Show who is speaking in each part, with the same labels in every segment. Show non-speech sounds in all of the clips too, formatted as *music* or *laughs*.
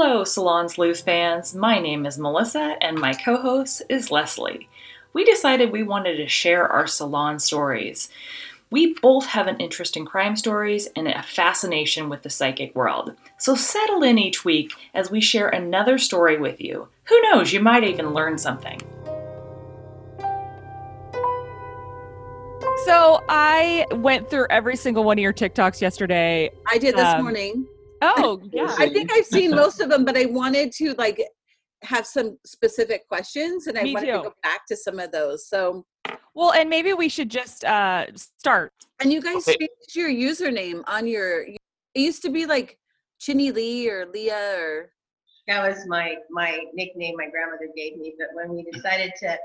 Speaker 1: Hello, Salon Sleuth fans. My name is Melissa, and my co host is Leslie. We decided we wanted to share our salon stories. We both have an interest in crime stories and a fascination with the psychic world. So settle in each week as we share another story with you. Who knows, you might even learn something.
Speaker 2: So I went through every single one of your TikToks yesterday.
Speaker 3: I did this
Speaker 2: Um,
Speaker 3: morning.
Speaker 2: Oh, *laughs* yeah.
Speaker 3: I think I've seen *laughs* most of them, but I wanted to like have some specific questions, and I
Speaker 2: Me
Speaker 3: wanted
Speaker 2: too.
Speaker 3: to go back to some of those. So,
Speaker 2: Well, and maybe we should just uh start.
Speaker 3: and you guys
Speaker 4: Okay.
Speaker 3: changed your username on your. It used to be like Chinny Lee or Leah or
Speaker 5: That was my my nickname my grandmother gave me. But when we decided to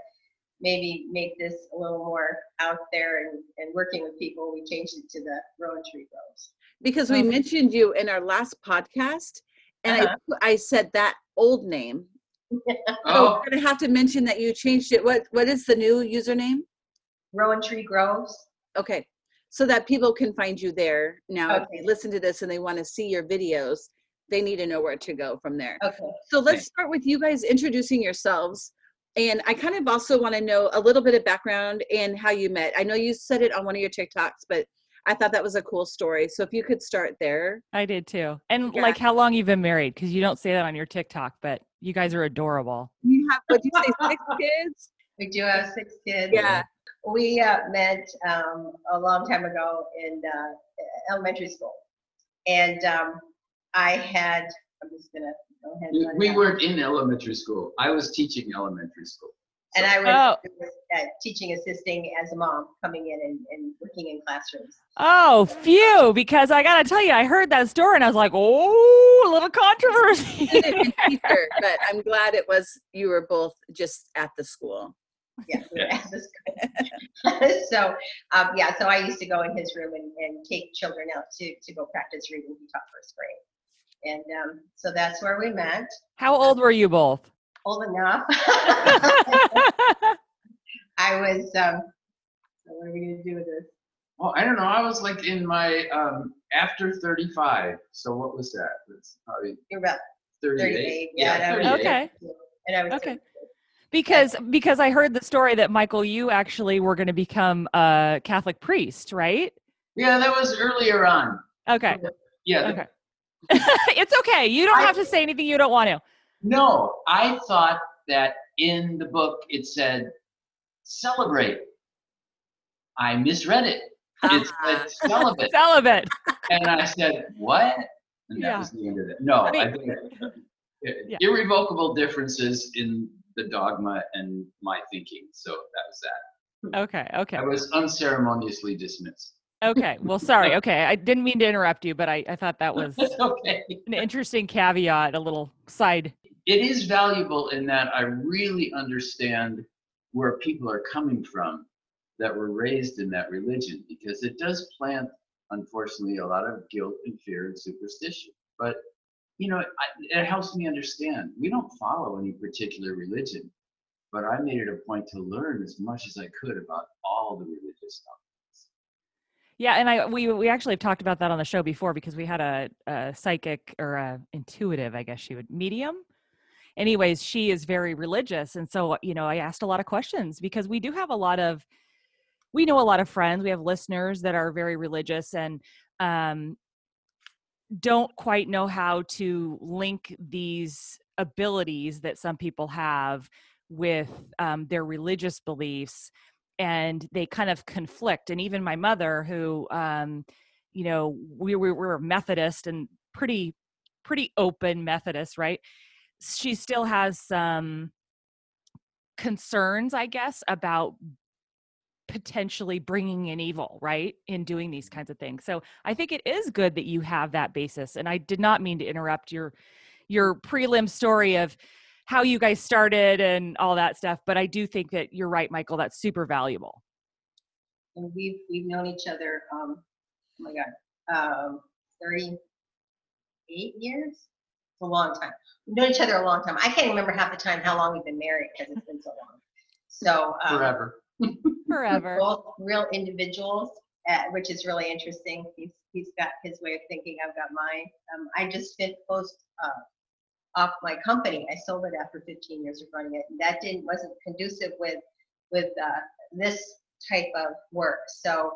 Speaker 5: maybe make this a little more out there and, and working with people, we changed it to the Rowan Tree Groves.
Speaker 3: Because we
Speaker 2: Okay.
Speaker 3: mentioned you in our last podcast, and
Speaker 5: Uh-huh.
Speaker 3: I I said that old name. *laughs* So
Speaker 4: Oh,
Speaker 3: we're gonna have to mention that you changed it. What what is the new username?
Speaker 5: Rowan Tree Groves.
Speaker 3: Okay, so that people can find you there now. If they
Speaker 5: Okay.
Speaker 3: listen to this and they want to see your videos, they need to know where to go from there.
Speaker 5: Okay.
Speaker 3: So let's start with you guys introducing yourselves. And I kind of also want to know a little bit of background and how you met. I know you said it on one of your TikToks, but I thought that was a cool story. So if you could start there.
Speaker 2: I did too. And
Speaker 3: Yeah.
Speaker 2: like how long you've been married because you don't say that on your TikTok, but you guys are adorable.
Speaker 3: You have, what you say, *laughs* six kids?
Speaker 5: We do have six kids.
Speaker 3: Yeah.
Speaker 5: We uh, met um, a long time ago in uh, elementary school. And um, I had, I'm just going to go ahead. and
Speaker 4: we-
Speaker 5: run
Speaker 4: we weren't in elementary school. I was teaching elementary school.
Speaker 5: And I was,
Speaker 2: Oh.
Speaker 5: uh, teaching assisting as a mom, coming in and, and working in classrooms.
Speaker 2: Oh, phew, because I gotta tell you, I heard that story and I was like, oh, a little controversy.
Speaker 3: You didn't mean teacher, but I'm glad it was, you were both just at the school.
Speaker 5: Yeah, we were *laughs* at the school. *laughs* so um, yeah, so I used to go in his room and, and take children out to, to go practice reading. He taught first grade, and um, so that's where we met.
Speaker 2: How old were you both?
Speaker 5: Old enough. *laughs* I was. Um, so what are we gonna do with this?
Speaker 4: Well, I don't know. I was like in my um, after 35. So what was that? That's probably
Speaker 5: You're about
Speaker 4: 38.
Speaker 5: 38. Yeah, and I was-
Speaker 4: 38.
Speaker 2: Okay.
Speaker 5: and I was.
Speaker 2: Okay.
Speaker 5: 32.
Speaker 2: because because I heard the story that Michael, you actually were going to become a Catholic priest, right?
Speaker 4: Yeah, that was earlier on.
Speaker 2: Okay.
Speaker 4: Yeah.
Speaker 2: Okay. *laughs* it's okay. You don't have to say anything you don't want to.
Speaker 4: No, I thought that in the book it said celebrate. I misread it. It *laughs* said celibate.
Speaker 2: Celibate.
Speaker 4: And I said, what? And that
Speaker 2: Yeah.
Speaker 4: was the end of it. No,
Speaker 2: I
Speaker 4: I, think
Speaker 2: Yeah.
Speaker 4: irrevocable differences in the dogma and my thinking. So that was that.
Speaker 2: Okay. Okay.
Speaker 4: I was unceremoniously dismissed.
Speaker 2: Okay. Well, sorry. *laughs* Okay. I didn't mean to interrupt you, but I, I thought that was *laughs*
Speaker 4: okay.
Speaker 2: an interesting caveat, a little side.
Speaker 4: It is valuable in that I really understand where people are coming from that were raised in that religion because it does plant, unfortunately, a lot of guilt and fear and superstition. But you know, it helps me understand. We don't follow any particular religion, but I made it a point to learn as much as I could about all the religious stuff.
Speaker 2: Yeah, and I we we actually have talked about that on the show before because we had a, a psychic or a intuitive, I guess she would medium. Anyways, she is very religious, and so you know, I asked a lot of questions because we do have a lot of we know a lot of friends, we have listeners that are very religious and um don't quite know how to link these abilities that some people have with um, their religious beliefs and they kind of conflict and even my mother who um you know we we were methodist and pretty pretty open methodist right she still has some concerns i guess about potentially bringing in evil right in doing these kinds of things. So i think it is good that you have that basis and i did not mean to interrupt your your prelim story of how you guys started and all that stuff but i do think that you're right michael that's super valuable.
Speaker 5: And we've we've known each other um oh my god um 38 years? it's a long time we've known each other a long time i can't remember half the time how long we've been married because it's been so long so um,
Speaker 4: Forever. *laughs*
Speaker 2: forever
Speaker 5: both real individuals uh, which is really interesting he's he's got his way of thinking i've got mine um, i just fit post uh, off my company. I sold it after 15 years of running it. And that didn't wasn't conducive with with uh, this type of work. So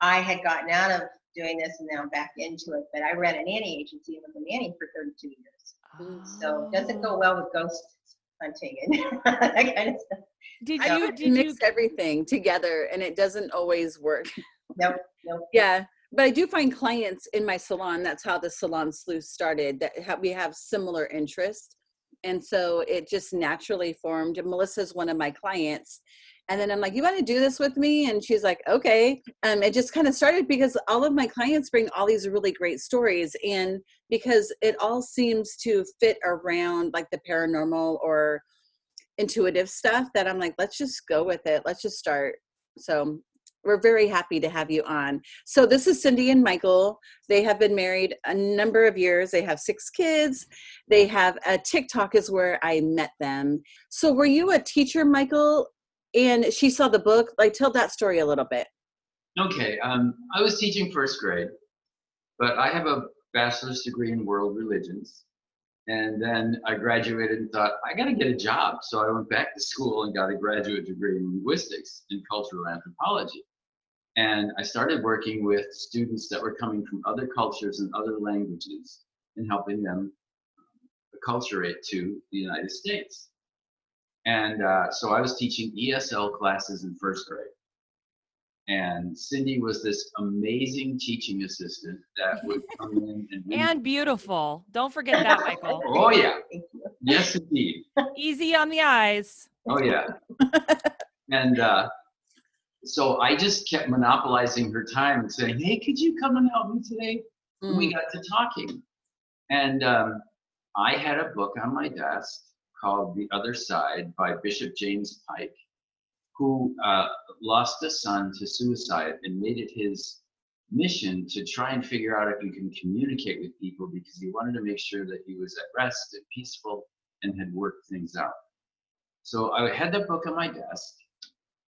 Speaker 5: I had gotten out of doing this and now I'm back into it. But I ran a nanny agency and was a nanny for 32 years. So it doesn't go well with ghost hunting and *laughs* that kind of stuff.
Speaker 2: Did
Speaker 3: I
Speaker 2: you
Speaker 3: try to
Speaker 2: did
Speaker 3: mix
Speaker 2: you
Speaker 3: everything together and it doesn't always work.
Speaker 5: Nope, nope. *laughs*
Speaker 3: Yeah, but I do find clients in my salon. That's how the salon sleuth started. That ha- we have similar interests, and so it just naturally formed. And Melissa's one of my clients, and then I'm like, "You want to do this with me?" And she's like, "Okay." Um, it just kind of started because all of my clients bring all these really great stories, and because it all seems to fit around like the paranormal or intuitive stuff. That I'm like, let's just go with it. Let's just start. So we're very happy to have you on. So this is Cindy and Michael. They have been married a number of years. They have six kids. They have a TikTok is where I met them. So were you a teacher, Michael? And she saw the book. Like tell that story a little bit.
Speaker 4: Okay, um, I was teaching first grade, but I have a bachelor's degree in world religions. And then I graduated and thought, I got to get a job. So I went back to school and got a graduate degree in linguistics and cultural anthropology. And I started working with students that were coming from other cultures and other languages and helping them acculturate to the United States. And uh, so I was teaching ESL classes in first grade. And Cindy was this amazing teaching assistant that *laughs* would come in and
Speaker 2: and beautiful. Don't forget that, Michael. *laughs*
Speaker 4: Oh yeah, yes indeed.
Speaker 2: Easy on the eyes.
Speaker 4: Oh yeah. *laughs* and uh, so I just kept monopolizing her time and saying, "Hey, could you come and help me today?" And we got to talking, and um, I had a book on my desk called "The Other Side" by Bishop James Pike, who uh, lost a son to suicide and made it his mission to try and figure out if he can communicate with people because he wanted to make sure that he was at rest and peaceful and had worked things out. So I had that book on my desk,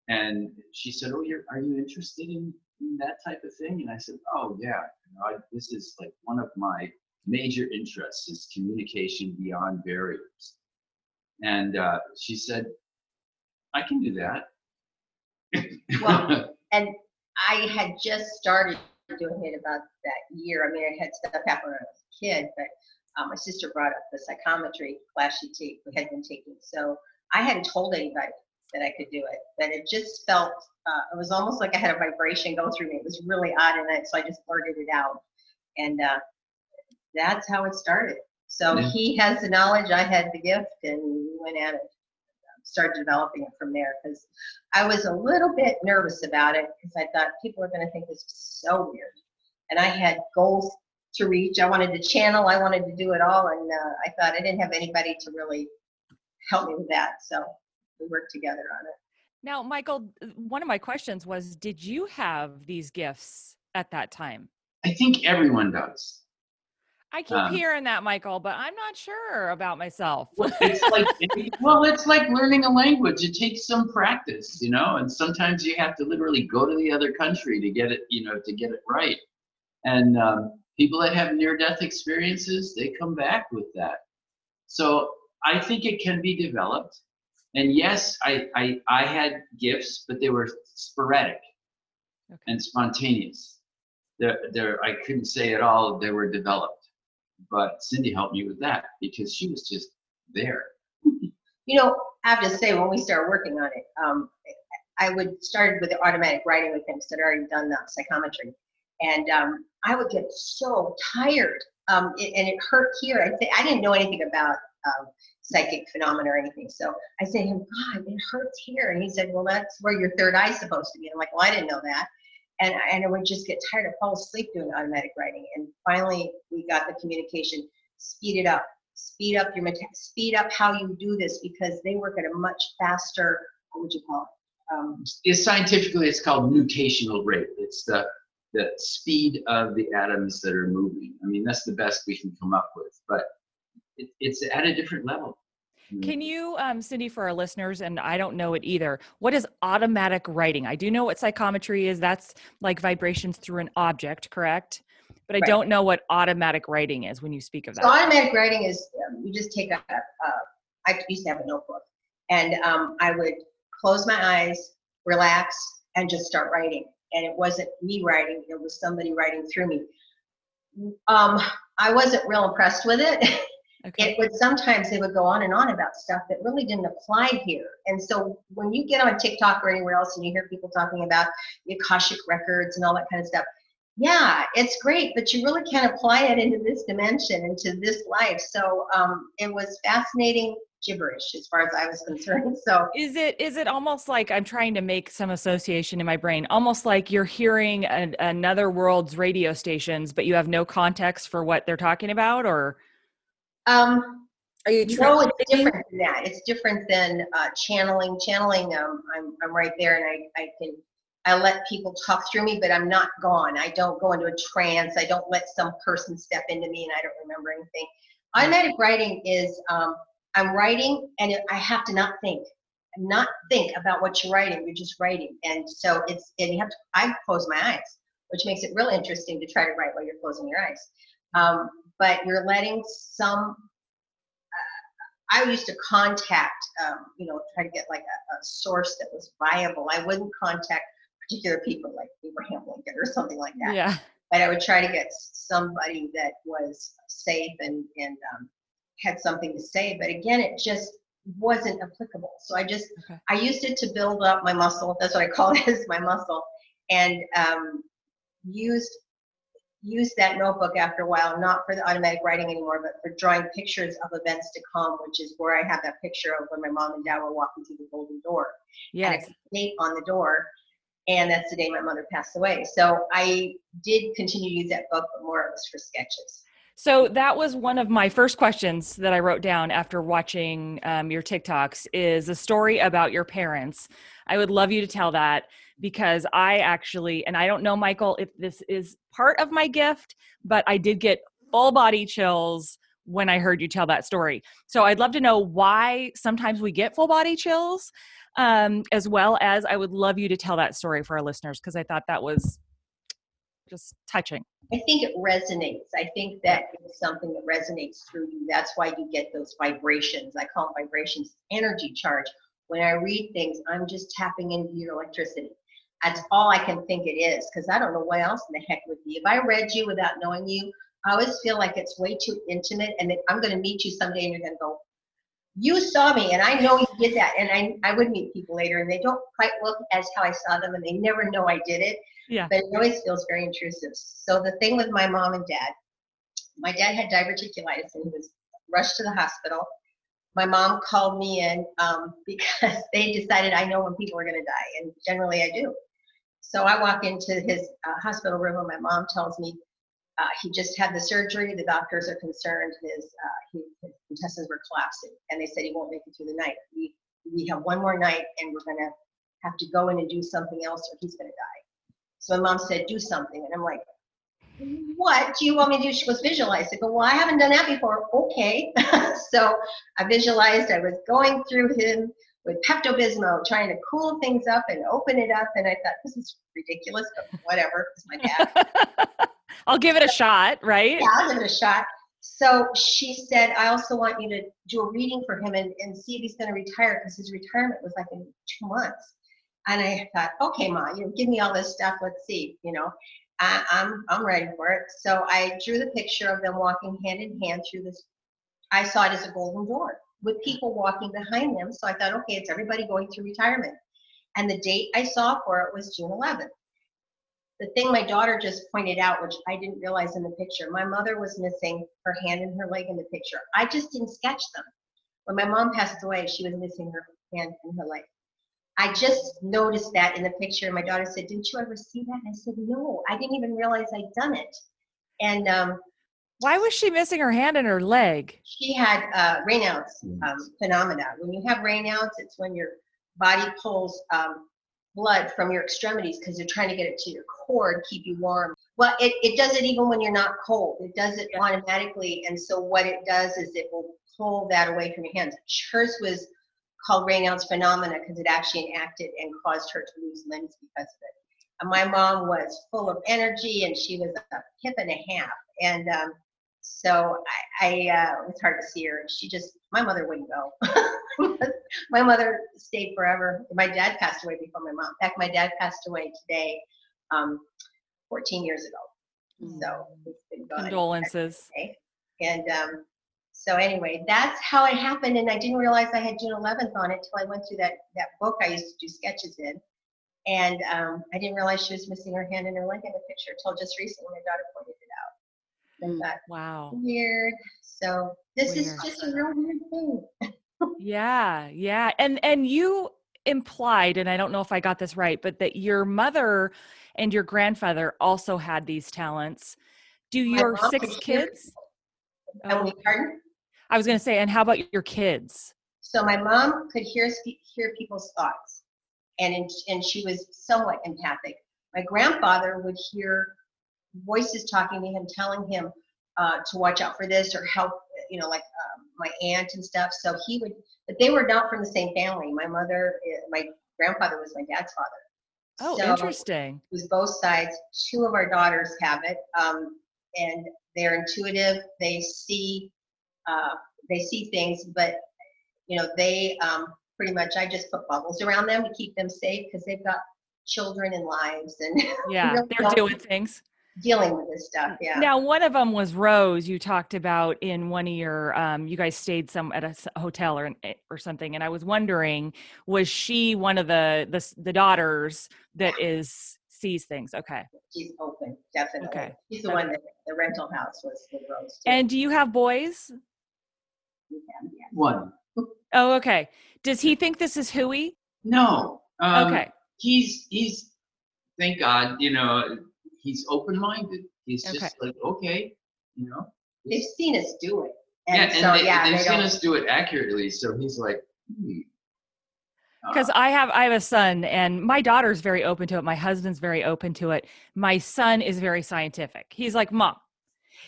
Speaker 4: and she said, "Oh, you're are you interested in, in that type of thing?" And I said, "Oh yeah, you know, I, this is like one of my major interests is communication beyond barriers." And uh, she said, "I can do that."
Speaker 5: Well, *laughs* And I had just started doing it about that year. I mean, I had stuff happen when I was a kid, but um, my sister brought up the psychometry class she take, had been taking. So I hadn't told anybody that I could do it, but it just felt, uh, it was almost like I had a vibration go through me. It was really odd in it, so I just blurted it out. And uh, that's how it started. So
Speaker 4: Yeah.
Speaker 5: he has the knowledge, I had the gift, and we went at it. Started developing it from there because I was a little bit nervous about it because I thought people are going to think this is so weird. And I had goals to reach. I wanted to channel. I wanted to do it all. And uh, I thought I didn't have anybody to really help me with that. So we worked together on it.
Speaker 2: Now, Michael, one of my questions was Did you have these gifts at that time?
Speaker 4: I think everyone does.
Speaker 2: I keep
Speaker 4: Um,
Speaker 2: hearing that, Michael, but I'm not sure about myself.
Speaker 4: Well, it's like *laughs* well, it's like learning a language. It takes some practice, you know, and sometimes you have to literally go to the other country to get it, you know, to get it right. And um, people that have near-death experiences, they come back with that. So I think it can be developed. And yes, I I, I had gifts, but they were sporadic
Speaker 2: Okay.
Speaker 4: and spontaneous. There, there, I couldn't say at all they were developed. But Cindy helped me with that because she was just there.
Speaker 5: You know, I have to say, when we started working on it, um, I would start with the automatic writing with him because I'd already done the psychometry. And um, I would get so tired. Um, it, and it hurt here. I, th- I didn't know anything about um, psychic phenomena or anything. So I said to him, God, it hurts here. And he said, Well, that's where your third eye's supposed to be. And I'm like, Well, I didn't know that. And, I- and I would just get tired. I'd fall asleep doing automatic writing. And finally, we got the communication speed it up speed up your speed up how you do this because they work at a much faster what would you call it um,
Speaker 4: It's scientifically, it's called mutational rate. It's the the speed of the atoms that are moving. I mean, that's the best we can come up with, but it, it's at a different level.
Speaker 2: Can you, um, Cindy, for our listeners, and I don't know it either, what is automatic writing? I do know what psychometry is. That's like vibrations through an object, correct? But I
Speaker 5: Right.
Speaker 2: don't know what automatic writing is when you speak of
Speaker 5: so
Speaker 2: that.
Speaker 5: automatic writing is um, you just take a, a I used to have a notebook, and um, I would close my eyes, relax, and just start writing. And it wasn't me writing; it was somebody writing through me. Um, I wasn't real impressed with it. *laughs*
Speaker 2: Okay.
Speaker 5: it would sometimes they would go on and on about stuff that really didn't apply here. And so when you get on TikTok or anywhere else and you hear people talking about the Akashic records and all that kind of stuff, yeah, it's great, but you really can't apply it into this dimension, into this life. So um, it was fascinating gibberish as far as I was concerned. *laughs* So
Speaker 2: is it is it almost like I'm trying to make some association in my brain, almost like you're hearing an, another world's radio stations, but you have no context for what they're talking about, or
Speaker 5: um,
Speaker 3: Are you
Speaker 5: no, it's different than that. It's different than uh, channeling. Channeling, um, I'm I'm right there, and I I can I let people talk through me, but I'm not gone. I don't go into a trance. I don't let some person step into me, and I don't remember anything. Automatic writing is um, I'm writing, and I have to not think, not think about what you're writing. You're just writing, and so it's and you have to. I close my eyes, which makes it real interesting to try to write while you're closing your eyes. Um, but you're letting some I used to contact, um, you know, try to get like a, a, source that was viable. I wouldn't contact particular people like Abraham Lincoln or something like that.
Speaker 2: yeah,
Speaker 5: But I would try to get somebody that was safe and, and um, had something to say. But again, it just wasn't applicable. So I just,
Speaker 2: Okay.
Speaker 5: I used it to build up my muscle. That's what I call it *laughs* is my muscle. And um, used use that notebook after a while, not for the automatic writing anymore, but for drawing pictures of events to come, which is where I have that picture of when my mom and dad were walking through the golden door. And
Speaker 2: yes,
Speaker 5: it's a date on the door. And that's the day my mother passed away. So I did continue to use that book, but more it was for sketches.
Speaker 2: So that was one of my first questions that I wrote down after watching um, your TikToks is a story about your parents. I would love you to tell that because I actually, and I don't know, Michael, if this is part of my gift, but I did get full body chills when I heard you tell that story. So I'd love to know why sometimes we get full body chills, um, as well as I would love you to tell that story for our listeners because I thought that was just touching.
Speaker 5: I think it resonates. I think that is something that resonates through you. That's why you get those vibrations. I call them vibrations, energy charge. When I read things, I'm just tapping into your electricity. That's all I can think it is because I don't know what else in the heck would be. If I read you without knowing you, I always feel like it's way too intimate and I'm going to meet you someday and you're going to go, you saw me and I know you did that. And I, I would meet people later and they don't quite look as how I saw them and they never know I did it
Speaker 2: Yeah.
Speaker 5: but it always feels very intrusive. So the thing with my mom and dad, my dad had diverticulitis and he was rushed to the hospital. My mom called me in um, *laughs* because they decided I know when people are going to die, and generally I do. So I walk into his uh, hospital room, and my mom tells me uh, he just had the surgery. The doctors are concerned his, uh, his intestines were collapsing, and they said he won't make it through the night. We we have one more night, and we're to have to go in and do something else, or he's to die. So my mom said, do something. And I'm like, what do you want me to do? She goes, visualize. I go, well, I haven't done that before. Okay. *laughs* so I visualized I was going through him with Pepto-Bismol, trying to cool things up and open it up. And I thought, this is ridiculous, but whatever. It's my dad. *laughs*
Speaker 2: I'll give it a shot, right?
Speaker 5: yeah, I'll give it a shot. So she said, I also want you to do a reading for him and, and see if he's going to retire because his retirement was like in two months. And I thought, okay, Ma, you give me all this stuff. Let's see, you know, I, I'm I'm ready for it. So I drew the picture of them walking hand in hand through this. I saw it as a golden door with people walking behind them. So I thought, okay, it's everybody going through retirement. And the date I saw for it was June 11th. The thing my daughter just pointed out, which I didn't realize in the picture, my mother was missing her hand and her leg in the picture. I just didn't sketch them. When my mom passed away, she was missing her hand and her leg. I just noticed that in the picture. and My daughter said, Didn't you ever see that? And I said, No, I didn't even realize I'd done it. And um,
Speaker 2: Why was she missing her hand and her leg?
Speaker 5: she had uh, Raynaud's um, phenomena. When you have Raynaud's, it's when your body pulls um, blood from your extremities because they're trying to get it to your core and keep you warm. Well, it, it does it even when you're not cold. It does it automatically. And so what it does is it will pull that away from your hands. Hers was called Raynaud's phenomena because it actually enacted and caused her to lose limbs because of it. And my mom was full of energy and she was a hip and a half. And um, So I, I uh, it was hard to see her. She just, my mother wouldn't go. *laughs* my mother stayed forever. My dad passed away before my mom. In fact, my dad passed away today, um, 14 years ago. So it's been gone.
Speaker 2: Condolences.
Speaker 5: And um, so anyway, that's how it happened. And I didn't realize I had June 11th on it till I went through that, that book I used to do sketches in. And um, I didn't realize she was missing her hand and her leg in the picture until just recently my daughter pointed it out. And thought,
Speaker 2: Wow.
Speaker 5: weird. So this is just a real weird thing.
Speaker 2: Yeah, yeah. And and you implied, and I don't know if I got this right, but that your mother and your grandfather also had these talents. Do your six kids?
Speaker 5: And
Speaker 2: Oh,
Speaker 5: we pardon?
Speaker 2: I was going to say, and how about your kids?
Speaker 5: So my mom could hear hear people's thoughts, and in, and she was somewhat empathic. My grandfather would hear voices talking to him, telling him uh, to watch out for this or help, you know, like um, my aunt and stuff. So he would, but they were not from the same family. My mother, eh, my grandfather was my dad's father.
Speaker 2: Oh,
Speaker 5: So-
Speaker 2: interesting.
Speaker 5: it was both sides. Two of our daughters have it, um, and they're intuitive. They see, uh, they see things, but you know, they um, pretty much. I just put bubbles around them to keep them safe because they've got children and lives and *laughs*
Speaker 2: Yeah, they're doing things.
Speaker 5: Dealing with this stuff. Yeah.
Speaker 2: Now, one of them was Rose. You talked about in one of your, um, you guys stayed some at a hotel or or something, and I was wondering, was she one of the the the daughters that is sees things? Okay.
Speaker 5: She's open, definitely.
Speaker 2: Okay.
Speaker 5: She's the one that the rental house was the rose. too.
Speaker 2: And do you have boys?
Speaker 5: We have, yeah.
Speaker 4: One.
Speaker 2: Oh, okay. Does he think this is hooey?
Speaker 4: No. Um,
Speaker 2: Okay.
Speaker 4: He's he's thank God, you know, he's open minded. He's
Speaker 2: Okay.
Speaker 4: just like, okay, you know.
Speaker 5: They've seen us do it,
Speaker 4: yeah,
Speaker 5: and
Speaker 4: and
Speaker 5: so
Speaker 4: they,
Speaker 5: yeah,
Speaker 4: they've
Speaker 5: they
Speaker 4: seen
Speaker 5: don't.
Speaker 4: us do it accurately. So he's like, hmm.
Speaker 2: because
Speaker 4: Uh,
Speaker 2: I have I have a son and my daughter's very open to it. My husband's very open to it. My son is very scientific. He's like, "Mom,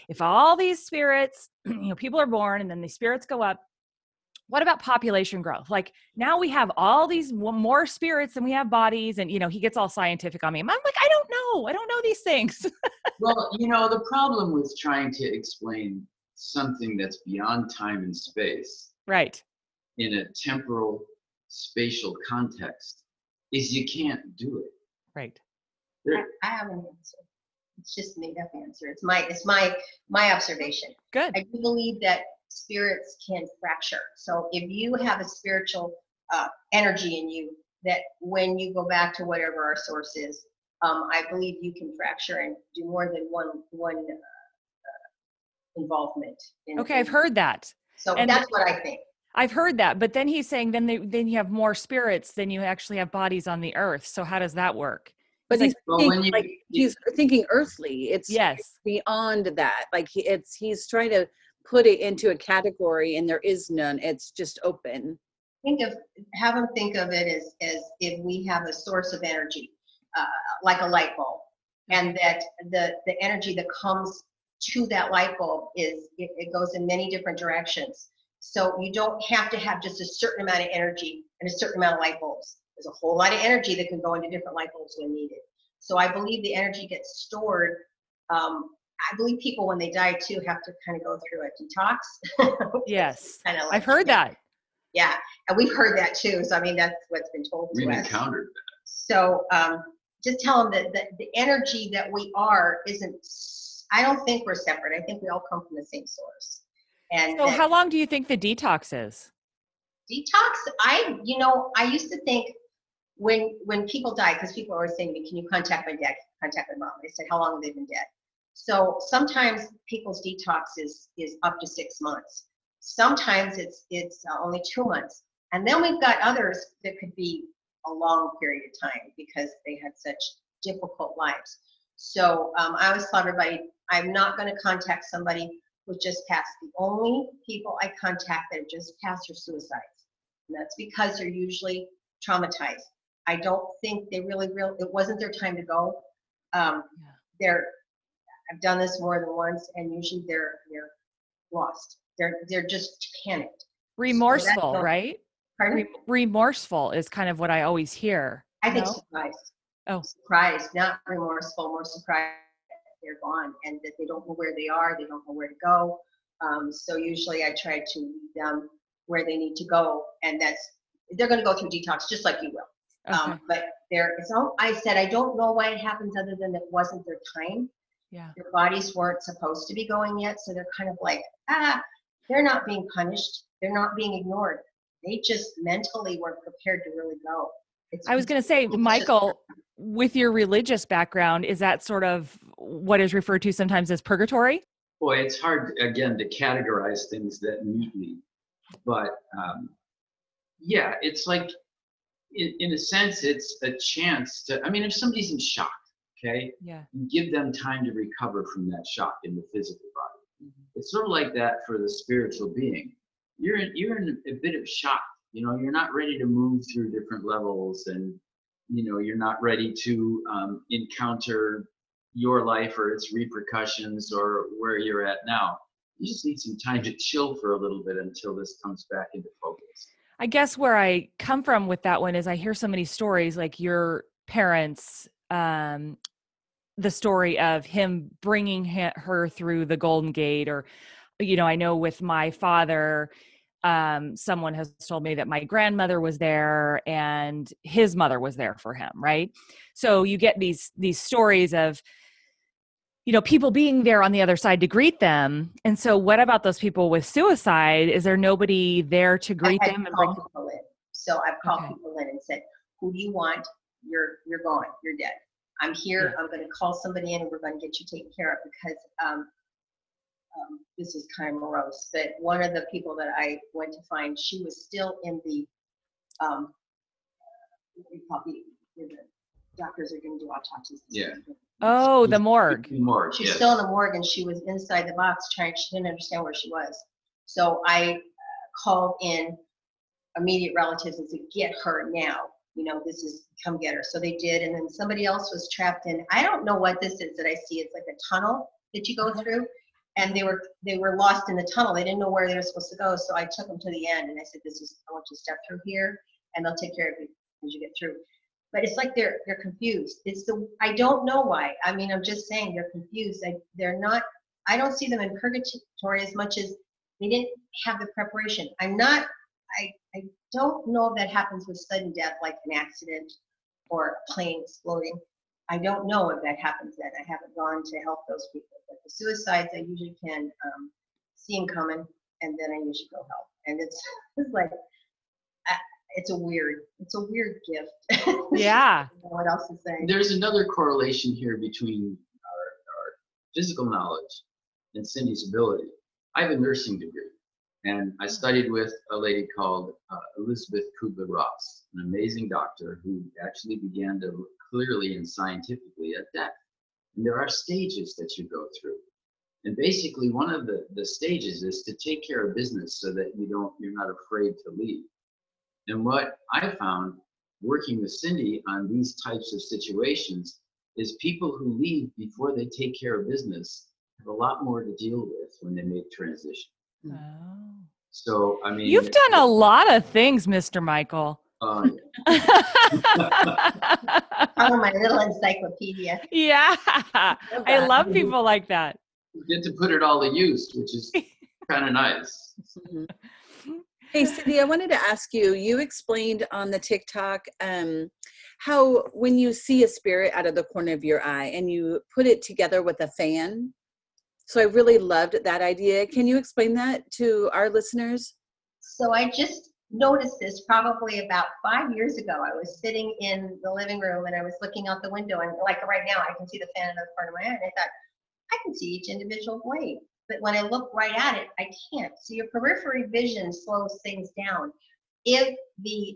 Speaker 2: if all these spirits, *clears throat* you know, people are born and then the spirits go up, what about population growth? Like now we have all these more spirits than we have bodies and you know, he gets all scientific on me. I'm like, "I don't know. I don't know these things."
Speaker 4: well, you know, the problem with trying to explain something that's beyond time and space
Speaker 2: right.
Speaker 4: in a temporal spatial context is you can't do it.
Speaker 2: Right.
Speaker 5: I, I have an answer. It's just made up answer. It's my it's my my observation.
Speaker 2: Good.
Speaker 5: I do believe that spirits can fracture. So if you have a spiritual uh, energy in you, that when you go back to whatever our source is, um, I believe you can fracture and do more than one one uh, uh, involvement. In,
Speaker 2: Okay, I've heard that.
Speaker 5: So
Speaker 2: and-
Speaker 5: that's what I think.
Speaker 2: I've heard that, but then he's saying then they, then you have more spirits than you actually have bodies on the earth. So how does that work?
Speaker 3: But he's
Speaker 4: Well,
Speaker 3: thinking,
Speaker 4: you-
Speaker 3: like he's thinking earthly. It's
Speaker 2: Yes.
Speaker 3: beyond that. Like he, it's he's trying to put it into a category, and there is none. It's just open.
Speaker 5: think of have them think of it as as if we have a source of energy uh, like a light bulb and that the the energy that comes to that light bulb is it, it goes in many different directions so you don't have to have just a certain amount of energy and a certain amount of light bulbs there's a whole lot of energy that can go into different light bulbs when needed so i believe the energy gets stored um, i believe people when they die too have to kind of go through a detox
Speaker 2: Yes. *laughs*
Speaker 5: kind of
Speaker 2: I've heard that.
Speaker 5: yeah, and we've heard that too. So I mean, that's what's been told to
Speaker 4: We've
Speaker 5: us.
Speaker 4: encountered
Speaker 5: So um, just tell them that, that the energy that we are isn't. I don't think we're separate. I think we all come from the same source. And
Speaker 2: So
Speaker 5: that
Speaker 2: how long do you think the detox is?
Speaker 5: detox. I, you know, I used to think when when people die, because people are always saying to me, "Can you contact my dad? Contact my mom?" I said, "How long have they been dead?" So sometimes people's detox is is up to six months. Sometimes it's it's uh, only two months, and then we've got others that could be a long period of time because they had such difficult lives. So um, I always tell everybody, I'm not going to contact somebody who just passed. The only people I contact that have just passed are suicides, and that's because they're usually traumatized. I don't think they really real. It wasn't their time to go. Um,
Speaker 2: Yeah.
Speaker 5: They're. I've done this more than once, and usually they're they're lost. They're they're just panicked.
Speaker 2: Remorseful,
Speaker 5: the-
Speaker 2: right? Re- remorseful is kind of what I always hear.
Speaker 5: I think
Speaker 2: no?
Speaker 5: surprised.
Speaker 2: Oh.
Speaker 5: Surprised, not remorseful, more surprised. they're gone and that they don't know where they are, they don't know where to go. Um, so usually I try to lead them where they need to go, and that's they're going to go through detox just like you will.
Speaker 2: Okay.
Speaker 5: Um, but there all I said. I don't know why it happens other than it wasn't their time.
Speaker 2: Yeah.
Speaker 5: Their bodies weren't supposed to be going yet, so they're kind of like ah, they're not being punished. They're not being ignored. They just mentally weren't prepared to really go. It's
Speaker 2: I was going to say, *laughs* Michael, with your religious background, is that sort of what is referred to sometimes as purgatory?
Speaker 4: Boy, it's hard again to categorize things that neatly, but um, yeah, it's like in, in a sense, it's a chance to. I mean, if somebody's in shock, okay,
Speaker 2: Yeah.
Speaker 4: you give them time to recover from that shock in the physical body. It's sort of like that for the spiritual being. You're in, you're in a bit of shock. You know, you're not ready to move through different levels, and you know, you're not ready to um, encounter your life or its repercussions or where you're at now. You just need some time to chill for a little bit until this comes back into focus.
Speaker 2: I guess where I come from with that one is I hear so many stories like your parents, um, the story of him bringing her through the Golden Gate, or, you know, I know with my father, um, someone has told me that my grandmother was there and his mother was there for him, right? So you get these these stories of you know people being there on the other side to greet them and so what about those people with suicide is there nobody there to greet them and bring
Speaker 5: people in. So I've called
Speaker 2: Okay.
Speaker 5: people in and said, "Who do you want? You're you're gone. You're dead. I'm here. I'm going to call somebody in, and we're going to get you taken care of because um, um, this is kind of morose." But one of the people that I went to find, she was still in the um, what do you call the, doctors are going to do autopsies.
Speaker 4: Yeah.
Speaker 5: stuff.
Speaker 2: oh the morgue
Speaker 4: More.
Speaker 5: She's
Speaker 4: yes.
Speaker 5: still in the morgue and she was inside the box trying, she didn't understand where she was. So I uh, called in immediate relatives and said, get her now. You know, this is, come get her. So they did. And then somebody else was trapped in, I don't know what this is that I see. It's like a tunnel that you go uh-huh. through. And they were, they were lost in the tunnel. They didn't know where they were supposed to go. So I took them to the end and I said, this is, I want you to step through here and they'll take care of you as you get through but it's like they're they're confused. It's the I don't know why. I mean, I'm just saying they're confused. I, they're not. I don't see them in purgatory as much as they didn't have the preparation. I'm not. I I don't know if that happens with sudden death, like an accident or a plane exploding. I don't know if that happens then. I haven't gone to help those people. But the suicides, I usually can um, see them coming, and then I usually go help. And it's *laughs* it's like I, it's a weird it's a weird gift. *laughs*
Speaker 2: yeah
Speaker 5: I don't know what else to say?
Speaker 4: There's another correlation here between our, our physical knowledge and Cindy's ability. I have a nursing degree, and I studied with a lady called uh, Elizabeth Kubler Ross, an amazing doctor who actually began to look clearly and scientifically at death. And there are stages that you go through. And basically, one of the, the stages is to take care of business so that you don't you're not afraid to leave. And what I found working with Cindy on these types of situations is people who leave before they take care of business have a lot more to deal with when they make transition.
Speaker 2: Oh.
Speaker 4: So I mean,
Speaker 2: you've done a lot of things mr michael
Speaker 4: Uh,
Speaker 5: Oh, *laughs* my little encyclopedia.
Speaker 2: yeah
Speaker 5: Love
Speaker 2: i love people like that
Speaker 4: you get to put it all to use, which is *laughs* kind of nice.
Speaker 3: Mhm. Hey, Cindy, I wanted to ask you, you explained on the TikTok um, how when you see a spirit out of the corner of your eye and you put it together with a fan. So I really loved that idea. Can you explain that to our listeners?
Speaker 5: So I just noticed this probably about five years ago. I was sitting in the living room and I was looking out the window, and like right now, I can see the fan in the part of my eye, and I thought, I can see each individual blade. But when I look right at it, I can't. So your periphery vision slows things down. If the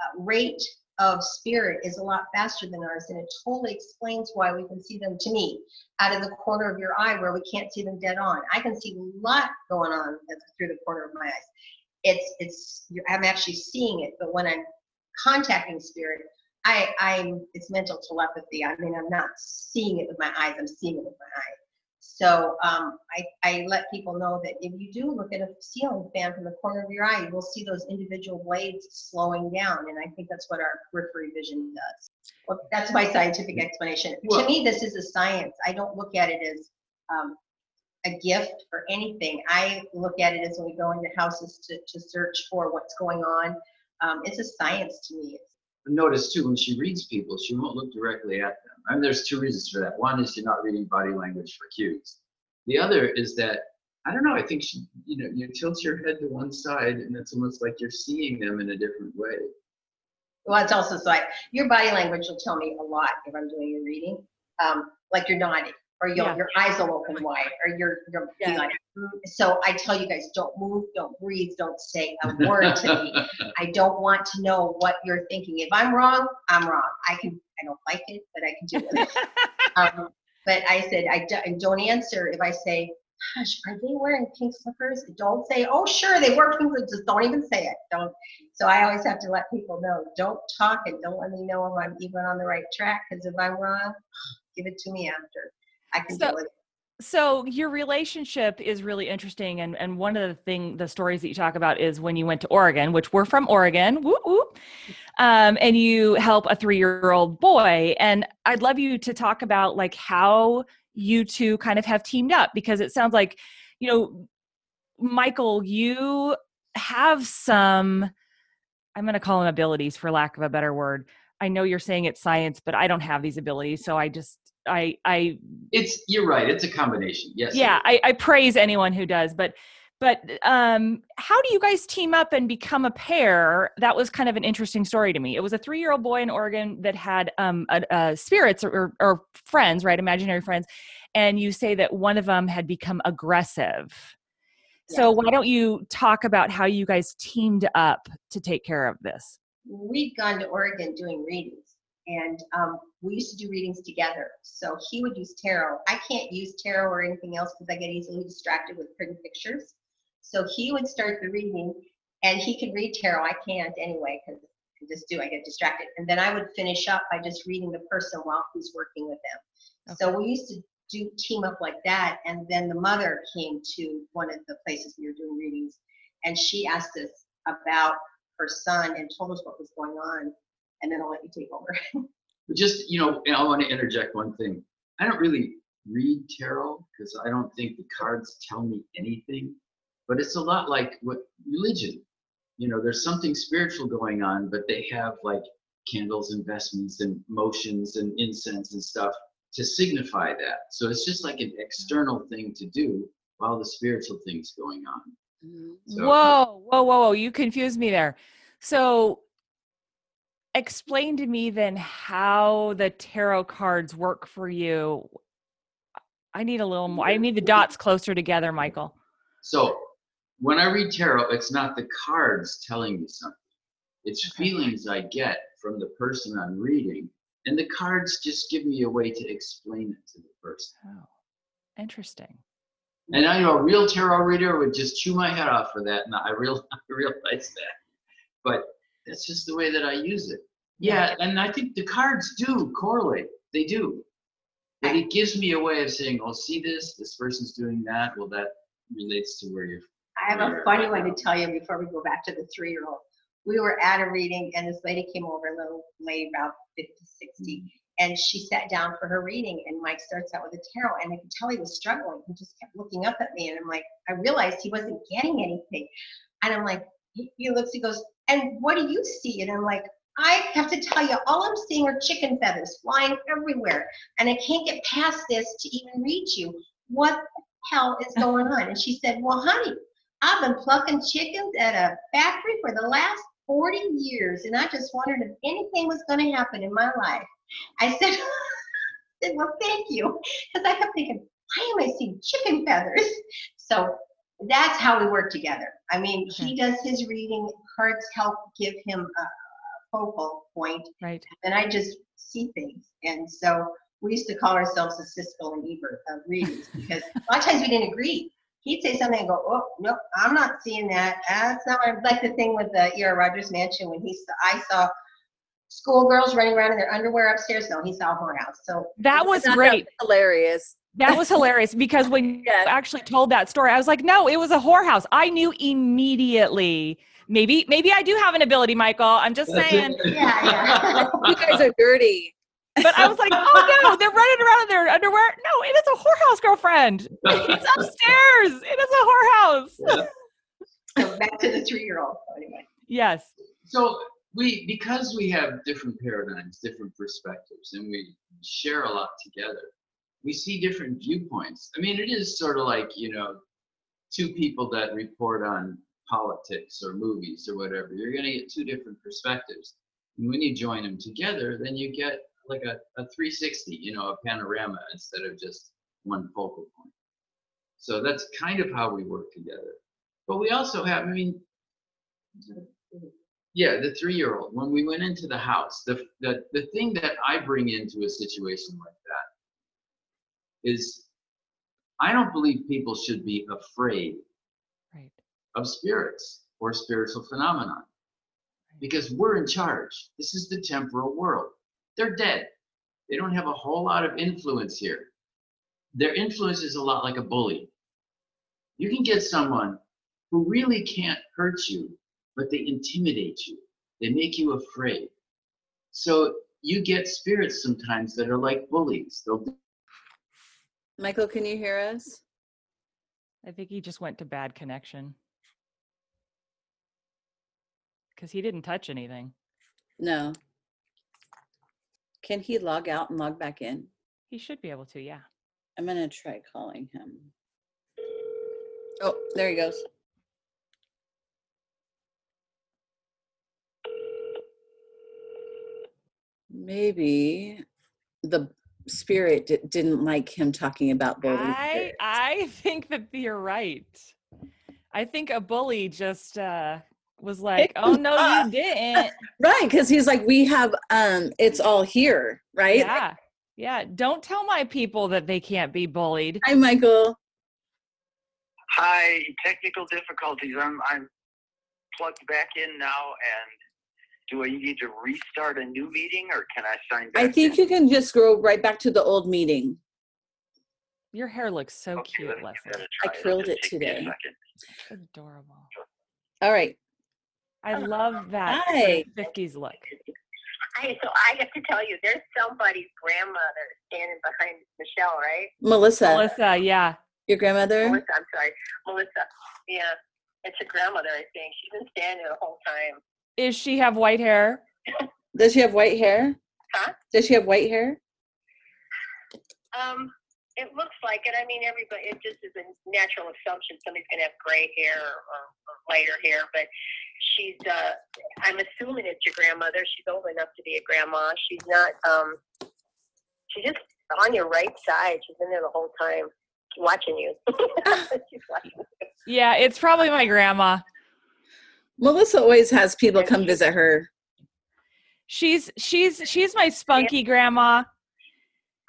Speaker 5: uh, rate of spirit is a lot faster than ours, and it totally explains why we can see them to me out of the corner of your eye where we can't see them dead on. I can see a lot going on through the corner of my eyes. It's it's I'm actually seeing it, but when I'm contacting spirit, I I'm it's mental telepathy. I mean, I'm not seeing it with my eyes. I'm seeing it with my eye. So um, I, I let people know that if you do look at a ceiling fan from the corner of your eye, you will see those individual blades slowing down. And I think that's what our periphery vision does. Well, that's my scientific explanation.
Speaker 4: Well-
Speaker 5: to me, this is a science. I don't look at it as um, a gift or anything. I look at it as when we go into houses to, to search for what's going on. Um, it's a science to me.
Speaker 4: Notice too, when she reads people, she won't look directly at them. I mean, there's two reasons for that. One is you're not reading body language for cues. The other is that I don't know. I think she, you know, you tilt your head to one side, and it's almost like you're seeing them in a different way.
Speaker 5: Well, it's also so I, your body language will tell me a lot if I'm doing your reading. Um, like you're nodding, or you'll,
Speaker 2: Yeah.
Speaker 5: your eyes will open wide, or you're you're
Speaker 3: Yeah.
Speaker 5: like. So I tell you guys, don't move, don't breathe, don't say a word to me. *laughs* I don't want to know what you're thinking. If I'm wrong, I'm wrong. I can. I don't like it, but I can do it. *laughs* um, but I said I do, and don't answer if I say, "Gosh, are they wearing pink slippers?" Don't say, "Oh, sure, they wear pink slippers." Just don't even say it. Don't. So I always have to let people know. Don't talk and don't let me know if I'm even on the right track. Because if I'm wrong, *sighs* give it to me after. I can
Speaker 2: So-
Speaker 5: deal with it.
Speaker 2: so your relationship is really interesting and and one of the thing the stories that you talk about is when you went to oregon which we're from oregon whoop, whoop, um, and you help a three-year-old boy and i'd love you to talk about like how you two kind of have teamed up because it sounds like you know michael you have some i'm going to call them abilities for lack of a better word i know you're saying it's science but i don't have these abilities so i just i i
Speaker 4: It's you're right. It's a combination. Yes.
Speaker 2: yeah. I, I praise anyone who does but but um how do you guys team up and become a pair that was kind of an interesting story to me it was a three-year-old boy in oregon that had um a, a spirits or, or friends right imaginary friends and you say that one of them had become aggressive so
Speaker 5: Yes.
Speaker 2: why don't you talk about how you guys teamed up to take care of this
Speaker 5: we'd gone to Oregon doing readings, and um, we used to do readings together. So he would use tarot. I can't use tarot or anything else because I get easily distracted with pretty pictures. So he would start the reading, and he could read tarot. I can't anyway because I just do. I get distracted, and then I would finish up by just reading the person while he's working with them. So we used to do team up like that, and then the mother came to one of the places we were doing readings, and she asked us about her son and told us what was going on, and then I'll let you take over. *laughs*
Speaker 4: But just you know, and I want to interject one thing. I don't really read tarot because I don't think the cards tell me anything. But it's a lot like what religion. You know, there's something spiritual going on, but they have like candles and vestments and motions and incense and stuff to signify that. So it's just like an external thing to do while the spiritual thing's going on. Mm-hmm. So- uh,
Speaker 2: whoa whoa whoa whoa you confused me there so explain to me then how the tarot cards work for you i need a little more i need the dots closer together michael
Speaker 4: So when I read tarot, it's not the cards telling me something. It's
Speaker 2: Okay.
Speaker 4: feelings I get from the person I'm reading. And the cards just give me a way to explain it to the person.
Speaker 2: oh interesting
Speaker 4: And I know a real tarot reader would just chew my head off for that. And I, real, *laughs* I realize that. But that's just the way that I use it. Yeah, and I think the cards do correlate. They do. But it gives me a way of saying, oh, see this? This person's doing that. Well, that relates to where you're
Speaker 5: I have a funny one to tell you before we go back to the three-year-old. We were at a reading, and this lady came over, a little lady, about 50, 60, mm-hmm. and she sat down for her reading. And Mike starts out with a tarot, and I could tell he was struggling. He just kept looking up at me, and I'm like, I realized he wasn't getting anything. And I'm like, he, he looks, he goes, and what do you see? And I'm like, I have to tell you, all I'm seeing are chicken feathers flying everywhere, and I can't get past this to even reach you. What the hell is *laughs* going on? And she said, Well, honey, I've been plucking chickens at a factory for the last 40 years, and I just wondered if anything was going to happen in my life. I said, said *laughs* Well, thank you. Because I kept thinking, why am I seeing chicken feathers? So that's how we work together. I mean, he does his reading, cards help give him a focal point,
Speaker 2: right
Speaker 5: and I just see things. And so we used to call ourselves the Siskel and Ebert of readings because a lot of times we didn't agree. He'd say something and go, "Oh, no, I'm not seeing that. That's not what I'm-" like the thing with the E.R. Rogers Mansion when he saw, I saw schoolgirls running around in their underwear upstairs. No, he saw a whorehouse. So
Speaker 2: that was great
Speaker 3: hilarious.
Speaker 2: That was hilarious because when
Speaker 3: Yes.
Speaker 2: you actually told that story, I was like, no, it was a whorehouse. I knew immediately. Maybe, maybe I do have an ability, Michael. I'm just saying. *laughs*
Speaker 5: Yeah, yeah. *laughs*
Speaker 3: You guys are dirty.
Speaker 2: But I was like, oh no, they're running around in their underwear. No, it is a whorehouse, girlfriend. It's *laughs* upstairs. It is a whorehouse.
Speaker 5: So back to the three-year-old. Anyway.
Speaker 2: Yes.
Speaker 4: So we, because we have different paradigms, different perspectives, and we share a lot together, we see different viewpoints. I mean, it is sort of like, you know, two people that report on politics or movies or whatever. You're going to get two different perspectives. And when you join them together, then you get like a, a 360, you know, a panorama instead of just one focal point. So that's kind of how we work together. But we also have, I mean, yeah, the three-year-old. When we went into the house, the the the thing that I bring into a situation like is, I don't believe people should be afraid
Speaker 2: Right.
Speaker 4: of spirits or spiritual phenomenon because we're in charge. This is the temporal world. They're dead. They don't have a whole lot of influence here. Their influence is a lot like a bully. You can get someone who really can't hurt you, but they intimidate you. They make you afraid. So you get spirits sometimes that are like bullies. They'll
Speaker 3: Michael, can you hear us?
Speaker 2: I think he just went to bad connection. Because he didn't touch anything.
Speaker 3: No. Can he log out and log back in?
Speaker 2: He should be able to, yeah.
Speaker 3: I'm gonna try calling him. Oh, there he goes. Maybe the spirit di- didn't like him talking about bullying.
Speaker 2: I
Speaker 3: spirits.
Speaker 2: I think that you're right. I think a bully just uh was like, "Oh no,
Speaker 3: up."
Speaker 2: you didn't." *laughs*
Speaker 3: Right, because he's like, we have um, it's all here, right?
Speaker 2: yeah. Yeah, don't tell my people that they can't be bullied.
Speaker 3: Hi, Michael.
Speaker 6: Hi, technical difficulties. I'm I'm plugged back in now, and do I need to restart a new meeting, or can I sign back?
Speaker 3: I think
Speaker 6: in?
Speaker 3: you can just go right back to the old meeting.
Speaker 2: Your hair looks so
Speaker 6: Okay,
Speaker 2: cute,
Speaker 6: let me give
Speaker 2: Leslie.
Speaker 6: that a
Speaker 3: I.
Speaker 6: It'll
Speaker 3: curled it
Speaker 6: take me a
Speaker 3: today.
Speaker 2: Adorable.
Speaker 3: All right.
Speaker 2: I love that
Speaker 3: Hi.
Speaker 2: 50s look.
Speaker 7: Hi, so I have to tell you, there's somebody's grandmother standing behind Michelle, right?
Speaker 3: Melissa,
Speaker 2: Melissa, yeah.
Speaker 3: your grandmother?
Speaker 7: Melissa, I'm sorry, Melissa. Yeah, it's her grandmother, I think. She's been standing the whole time.
Speaker 2: Is she have white hair?
Speaker 3: Does she have white hair?
Speaker 7: Huh?
Speaker 3: Does she have white hair?
Speaker 7: Um, it looks like it. I mean, everybody, it just is a natural assumption somebody's going to have gray hair or, or lighter hair, but she's, uh, I'm assuming it's your grandmother. She's old enough to be a grandma. She's not, um, she's just on your right side. She's been there the whole time watching you. *laughs* She's watching you.
Speaker 2: Yeah, it's probably my grandma.
Speaker 3: Melissa always has people come visit her.
Speaker 2: She's she's she's my spunky grandma.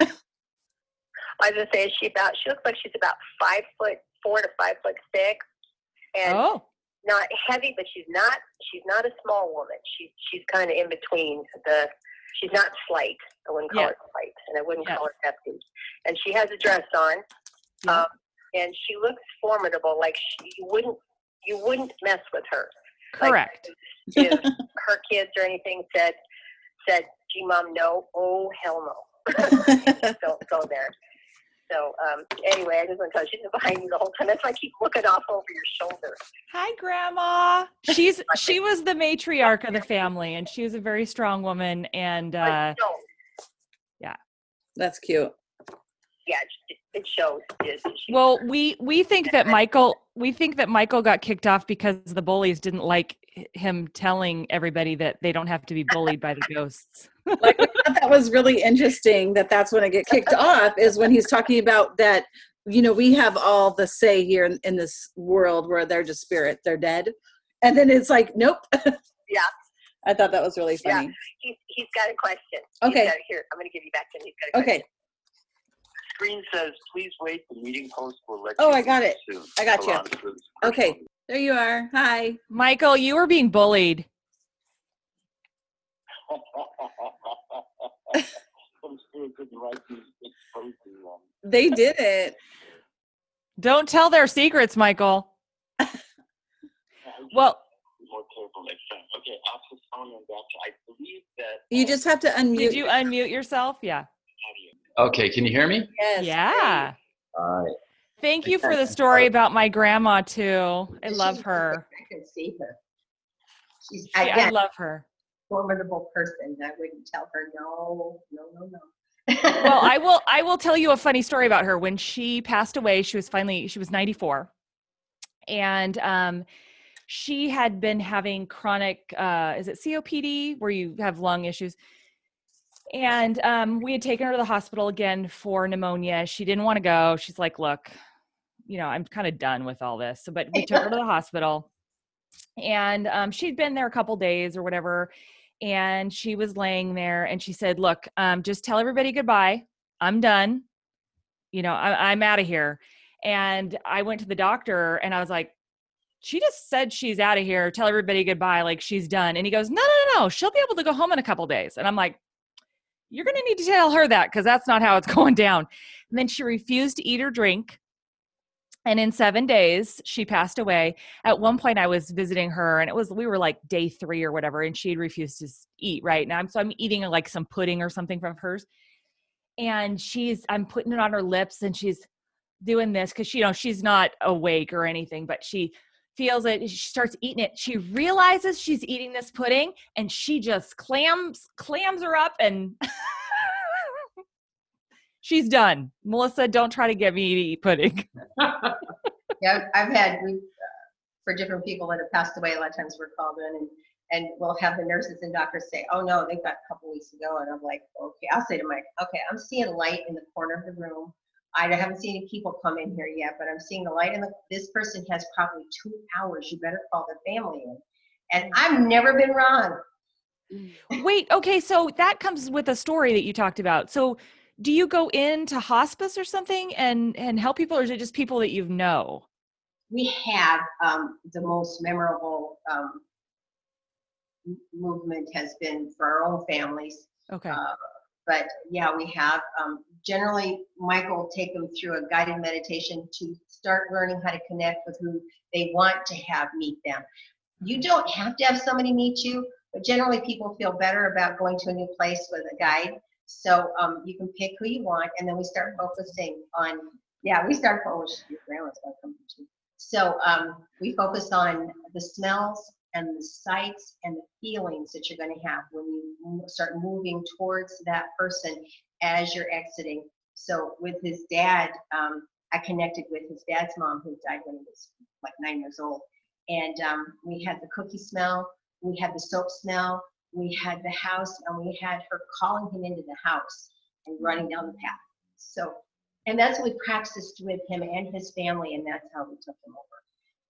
Speaker 7: I was gonna say she about she looks like she's about five foot four to five foot six, and
Speaker 2: Oh,
Speaker 7: not heavy, but she's not she's not a small woman. She's she's kind of in between the. She's not slight. I wouldn't call
Speaker 2: Yeah.
Speaker 7: her slight, and I wouldn't
Speaker 2: Yeah.
Speaker 7: call her hefty. And she has a dress on,
Speaker 2: Yeah.
Speaker 7: um, and she looks formidable. Like she, you wouldn't you wouldn't mess with her. Like,
Speaker 2: correct.
Speaker 7: if *laughs* her kids or anything said said, "Gee, mom, no, oh hell no." *laughs* don't go there. So um, anyway, I just want to tell you, she's behind you the whole time. That's why I keep looking off over your shoulder.
Speaker 2: Hi, grandma. She's *laughs* she was the matriarch of the family, and she was a very strong woman. And uh,
Speaker 7: But no,
Speaker 3: That's cute.
Speaker 7: yeah, it, it shows. It, she,
Speaker 2: well, we we think that Michael we think that Michael got kicked off because the bullies didn't like him telling everybody that they don't have to be bullied by the ghosts. *laughs*
Speaker 3: Like that was really interesting that that's when I get kicked off is when he's talking about that you know we have all the say here in, in this world where they're just spirit they're dead and then it's like nope *laughs*
Speaker 7: Yeah.
Speaker 3: I thought that was really
Speaker 7: Yeah.
Speaker 3: funny
Speaker 7: he, he's got a question. He's
Speaker 3: Okay.
Speaker 7: got- here, I'm going to give you back to him. He's got a question.
Speaker 3: Okay
Speaker 6: Screen says, "Please wait. The meeting host will let
Speaker 3: Oh,
Speaker 6: you
Speaker 3: I got it.
Speaker 6: soon."
Speaker 3: I got
Speaker 6: Hold
Speaker 3: you.
Speaker 6: on for this
Speaker 3: Okay. there you are hi
Speaker 2: Michael, you were being bullied.
Speaker 6: well, Holy Spirit couldn't write these big poetry.
Speaker 3: They did it.
Speaker 2: Don't tell their secrets, Michael.
Speaker 6: yeah, I should
Speaker 2: Well,
Speaker 6: be more careful. Okay, phone and back. I believe that.
Speaker 3: You just have to unmute.
Speaker 2: did you unmute yourself? Yeah.
Speaker 6: Audio.
Speaker 4: Okay, can you hear me?
Speaker 3: Yes.
Speaker 2: Yeah.
Speaker 4: All right.
Speaker 2: Thank you for the story about my grandma too. I love her.
Speaker 5: I can see her. She's
Speaker 2: She- I love her.
Speaker 5: formidable person. I wouldn't tell her no, no, no, no.
Speaker 2: Well, I *laughs* will I will tell you a funny story about her. When she passed away, she was finally she was 94. And um she had been having chronic uh is it COPD where you have lung issues. And um we had taken her to the hospital again for pneumonia. She didn't want to go. She's like, "Look, you know, I'm kind of done with all this." So but we took her to the hospital. And um she'd been there a couple days or whatever and she was laying there and she said look um, just tell everybody goodbye i'm done you know I, i'm out of here and i went to the doctor and i was like she just said she's out of here tell everybody goodbye like she's done and he goes no no no no she'll be able to go home in a couple days and i'm like you're going to need to tell her that because that's not how it's *laughs* going down. And then she refused to eat or drink. And in seven days she passed away. At one point i was visiting her and it was we were like day three or whatever and she had refused to eat right? Now i'm so i'm eating like some pudding or something from hers. And she's i'm putting it on her lips and she's doing this because you know she's not awake or anything but she feels it she starts eating it she realizes she's eating this pudding and she just clams clams her up and *laughs* she's done melissa don't try to get me to eat pudding *laughs*
Speaker 5: Yeah, I've had, we, uh, for different people that have passed away, a lot of times we're called in and, and we'll have the nurses and doctors say, oh no, they've got a couple weeks ago. And I'm like, okay, I'll say to Mike, okay, I'm seeing light in the corner of the room. I haven't seen any people come in here yet, but I'm seeing the light in the, this person has probably two hours. You better call the family in. And I've never been wrong.
Speaker 2: Wait, okay, so that comes with a story that you talked about. So do you go into hospice or something and and help people or is it just people that you know?
Speaker 5: we have um, the most memorable um, movement has been for our own families.
Speaker 2: Okay.
Speaker 5: Uh, but yeah, we have. Um, generally, Michael will take them through a guided meditation to start learning how to connect with who they want to have meet them. You don't have to have somebody meet you, but generally people feel better about going to a new place with a guide. So um, you can pick who you want, and then we start focusing on. Yeah, we start. focusing. your grandma's gonna come to you. So um, we focus on the smells and the sights and the feelings that you're going to have when you start moving towards that person as you're exiting. So with his dad, um, I connected with his dad's mom who died when he was like nine years old. And um, we had the cookie smell, we had the soap smell, we had the house, and we had her calling him into the house and running down the path. So and that's what we practiced with him and his family, and that's how we took him over.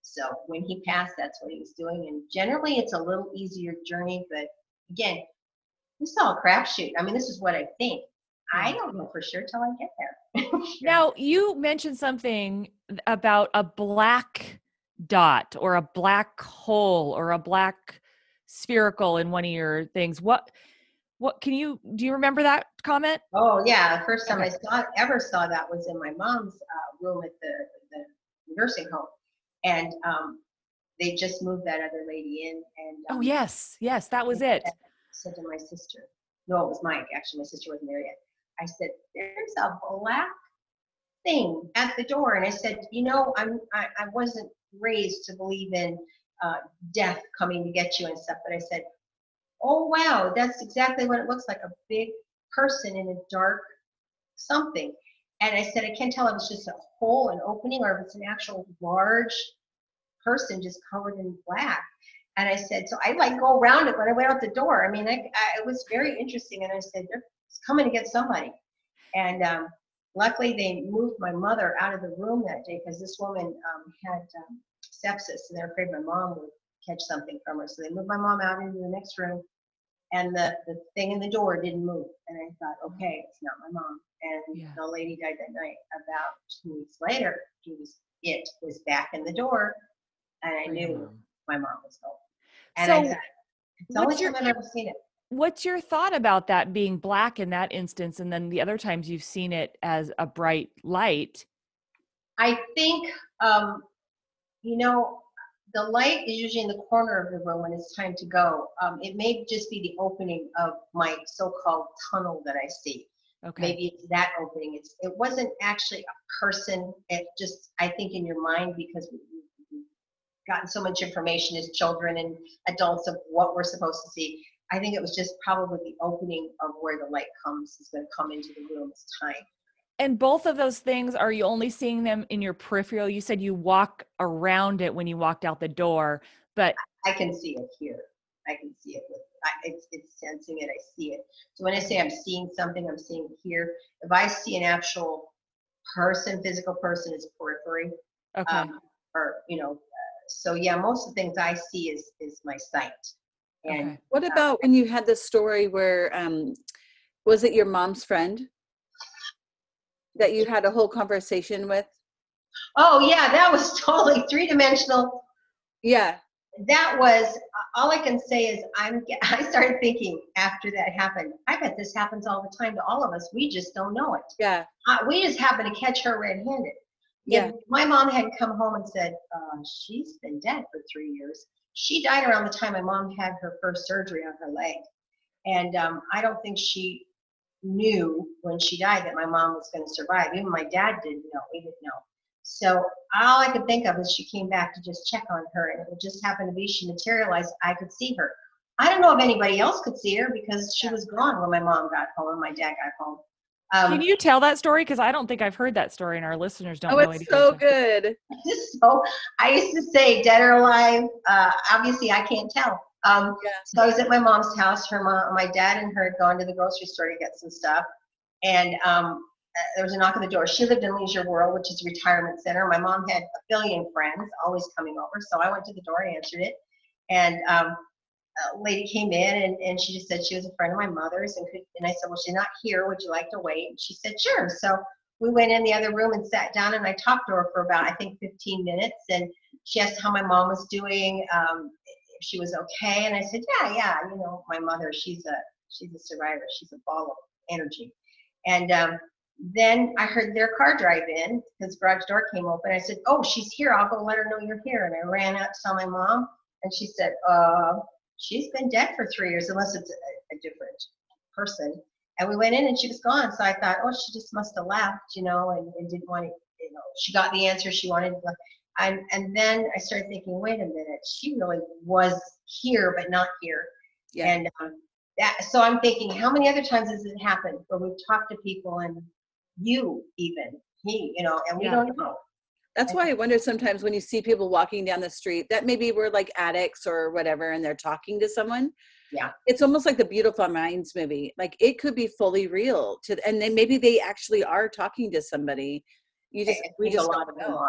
Speaker 5: So when he passed, that's what he was doing. And generally, it's a little easier journey, but again, this is all crapshoot. I mean, this is what I think. I don't know for sure till I get there. *laughs*
Speaker 2: Now, you mentioned something about a black dot or a black hole or a black spherical in one of your things. What what can you do you remember that comment?
Speaker 5: Oh yeah, the first time I saw ever saw that was in my mom's uh, room at the, the nursing home, and um, they just moved that other lady in. And
Speaker 2: Oh
Speaker 5: um,
Speaker 2: yes, yes, that was it.
Speaker 5: said to my sister, no, it was Mike, actually, my sister wasn't there yet. I said, there's a black thing at the door. And I said, you know, I'm, I, I wasn't raised to believe in uh, death coming to get you and stuff, but I said, oh, wow, that's exactly what it looks like, a big person in a dark something. And I said, I can't tell if it's just a hole, an opening, or if it's an actual large person just covered in black. And I said, so I like go around it when I went out the door. I mean, I, I, it was very interesting. And I said, they're coming to get somebody. And um, luckily, they moved my mother out of the room that day because this woman um, had um, sepsis, and they're afraid my mom would catch something from her. So they moved my mom out into the next room, and the the thing in the door didn't move. And I thought, okay, it's not my mom. And
Speaker 2: Yeah.
Speaker 5: the lady died that night. About two weeks later, he was it was back in the door, and I knew my mom was home. And I
Speaker 2: So,
Speaker 5: it's the only time I've ever seen it.
Speaker 2: What's your thought about that being black in that instance and then the other times you've seen it as a bright light?
Speaker 5: I think, um, you know, the light is usually in the corner of the room when it's time to go. Um, it may just be the opening of my so-called tunnel that I see.
Speaker 2: Okay.
Speaker 5: Maybe it's that opening. It's it wasn't actually a person. It just I think in your mind because we- we've gotten so much information as children and adults of what we're supposed to see. I think it was just probably the opening of where the light comes is going to come into the room. It's time.
Speaker 2: And both of those things, are you only seeing them in your peripheral? You said you walk around it when you walked out the door, but
Speaker 5: I can see it here. I can see it with, I, it's, it's sensing it, I see it. So when I say I'm seeing something, I'm seeing it here. If I see an actual person, physical person, it's periphery.
Speaker 2: okay.
Speaker 5: Um, or, you know, uh, so yeah, most of the things I see is, is my sight. And
Speaker 2: okay.
Speaker 3: What about when you had the story where, um, was it your mom's friend that you had a whole conversation with?
Speaker 5: oh yeah, that was *laughs* totally three dimensional.
Speaker 3: Yeah,
Speaker 5: That was, all I can say is I'm, *laughs* I started thinking after that happened, I bet this happens all the time to all of us. We just don't know it.
Speaker 3: yeah,
Speaker 5: uh, we just happen to catch her red-handed.
Speaker 3: Yeah.
Speaker 5: If my mom had come home and said, uh, she's been dead for three years. She died around the time my mom had her first surgery on her leg. And um, I don't think she knew when she died that my mom was going to survive. Even my dad didn't know. We didn't know. So all I could think of is she came back to just check on her, and it just happened to be she materialized. I could see her. I don't know if anybody else could see her because she was gone when my mom got home and my dad got home. Um,
Speaker 2: Can you tell that story? Because I don't think I've heard that story, and our listeners don't
Speaker 3: oh,
Speaker 2: know
Speaker 3: it's
Speaker 2: it
Speaker 3: so good. *laughs*
Speaker 5: so I used to say dead or alive. Uh, obviously, I can't tell. Um,
Speaker 3: Yeah.
Speaker 5: So I was at my mom's house. Her mom, my dad, and her had gone to the grocery store to get some stuff, and um, uh, there was a knock on the door. She lived in Leisure World, which is a retirement center. My mom had a billion friends, always coming over. So I went to the door, and answered it, and um, a lady came in, and, and she just said she was a friend of my mother's, and could, and I said, well, she's not here. Would you like to wait? And she said, sure. So we went in the other room and sat down and I talked to her for about I think 15 minutes and she asked how my mom was doing, um, if she was okay, and I said, yeah, yeah, you know, my mother, she's a she's a survivor, she's a ball of energy, and um, then I heard their car drive in because garage door came open. I said, oh, she's here. I'll go let her know you're here, and I ran out tell my mom, and she said, uh, she's been dead for three years unless it's a, a different person. And we went in and she was gone. So I thought, oh, she just must have left, you know, and, and didn't want to, you know, she got the answer she wanted. And, and then I started thinking, wait a minute, she really was here, but not here.
Speaker 3: Yeah.
Speaker 5: And um, that, so I'm thinking, how many other times has it happened where we've talked to people and you even, he, you know, and we
Speaker 2: Yeah.
Speaker 5: don't know.
Speaker 3: That's why I wonder sometimes when you see people walking down the street that maybe we're like addicts or whatever and they're talking to someone.
Speaker 5: Yeah.
Speaker 3: It's almost like the Beautiful Minds movie. Like it could be fully real to and then maybe they actually are talking to somebody. You just
Speaker 5: I
Speaker 3: we
Speaker 5: think a
Speaker 3: just
Speaker 5: lot
Speaker 3: don't
Speaker 5: of them
Speaker 3: know.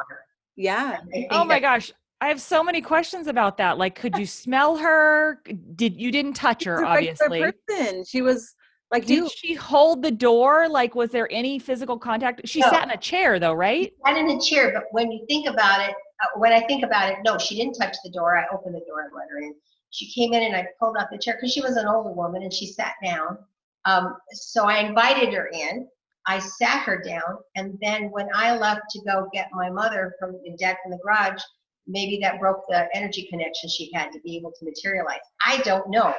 Speaker 3: Yeah.
Speaker 2: Oh my gosh. I have so many questions about that. Like, could you *laughs* smell her? Did you didn't touch her,
Speaker 3: She's a
Speaker 2: obviously.
Speaker 3: person. She was like
Speaker 2: Did
Speaker 3: you.
Speaker 2: she hold the door? Like, was there any physical contact? She
Speaker 5: No.
Speaker 2: sat in a chair, though, right?
Speaker 5: sat in a chair, but when you think about it, uh, when I think about it, no, she didn't touch the door. I opened the door and let her in. She came in and I pulled out the chair because she was an older woman and she sat down. Um, so I invited her in. I sat her down, and then when I left to go get my mother from and dad from the garage, maybe that broke the energy connection she had to be able to materialize. I don't know.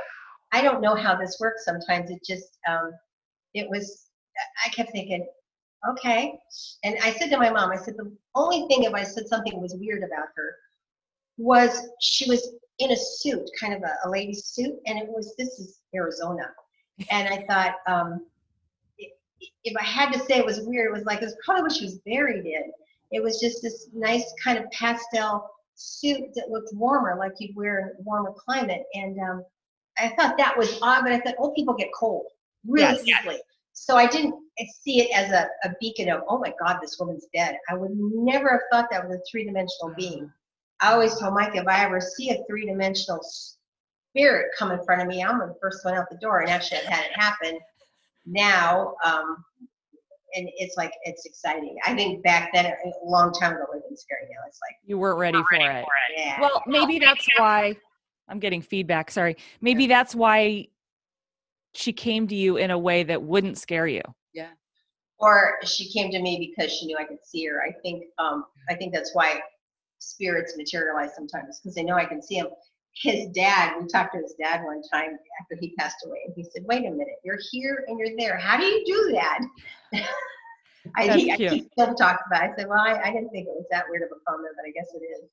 Speaker 5: I don't know how this works. Sometimes it just, um, it was. I kept thinking, okay. And I said to my mom, I said, the only thing if I said something was weird about her was she was in a suit, kind of a, a lady's suit, and it was, this is Arizona. And I thought, um, if I had to say it was weird, it was like, it was probably what she was buried in. It was just this nice kind of pastel suit that looked warmer, like you'd wear in a warmer climate. And um, I thought that was odd, but I thought old people get cold really
Speaker 2: Yes.
Speaker 5: easily. So I didn't see it as a, a beacon of, oh my God, this woman's dead. I would never have thought that was a three dimensional being. I always told Mike, if I ever see a three dimensional spirit come in front of me, I'm the first one out the door. And actually, I've had it happen now. Um, and it's like, it's exciting. I think back then, a long time ago, it would have been scary. Now it's like,
Speaker 2: You weren't ready for it.
Speaker 5: yeah.
Speaker 2: Well, maybe that's why I'm getting feedback. Sorry. Maybe that's why she came to you in a way that wouldn't scare you. Yeah.
Speaker 5: Or she came to me because she knew I could see her. I think um, I think that's why spirits materialize sometimes because they know I can see him. His dad, we talked to his dad one time after he passed away, and he said, "Wait a minute, you're here and you're there. How do you do that?" *laughs* I, he, I keep still talking about. It. I said, "Well, I, I didn't think it was that weird of a comment, but I guess it is."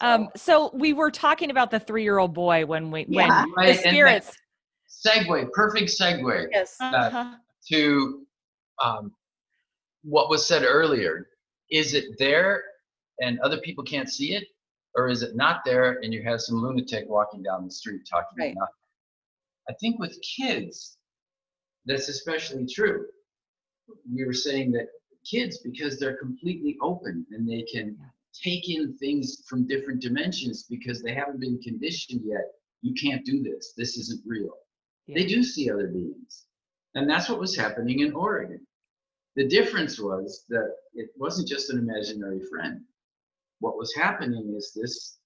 Speaker 5: So,
Speaker 2: Um, so we were talking about the three-year-old boy when we when
Speaker 5: Yeah.
Speaker 4: Right,
Speaker 2: the spirits.
Speaker 4: Segue, perfect segue
Speaker 3: Yes.
Speaker 2: Uh-huh.
Speaker 8: to um, what was said earlier. Is it there and other people can't see it? Or is it not there and you have some lunatic walking down the street talking
Speaker 3: Right.
Speaker 8: nothing?
Speaker 4: I think with kids, that's especially true. We were saying that kids, because they're completely open and they can take in things from different dimensions because they haven't been conditioned yet. You can't do this. This isn't real. They do see other beings. And that's what was happening in Oregon. The difference was that it wasn't just an imaginary friend. What was happening is this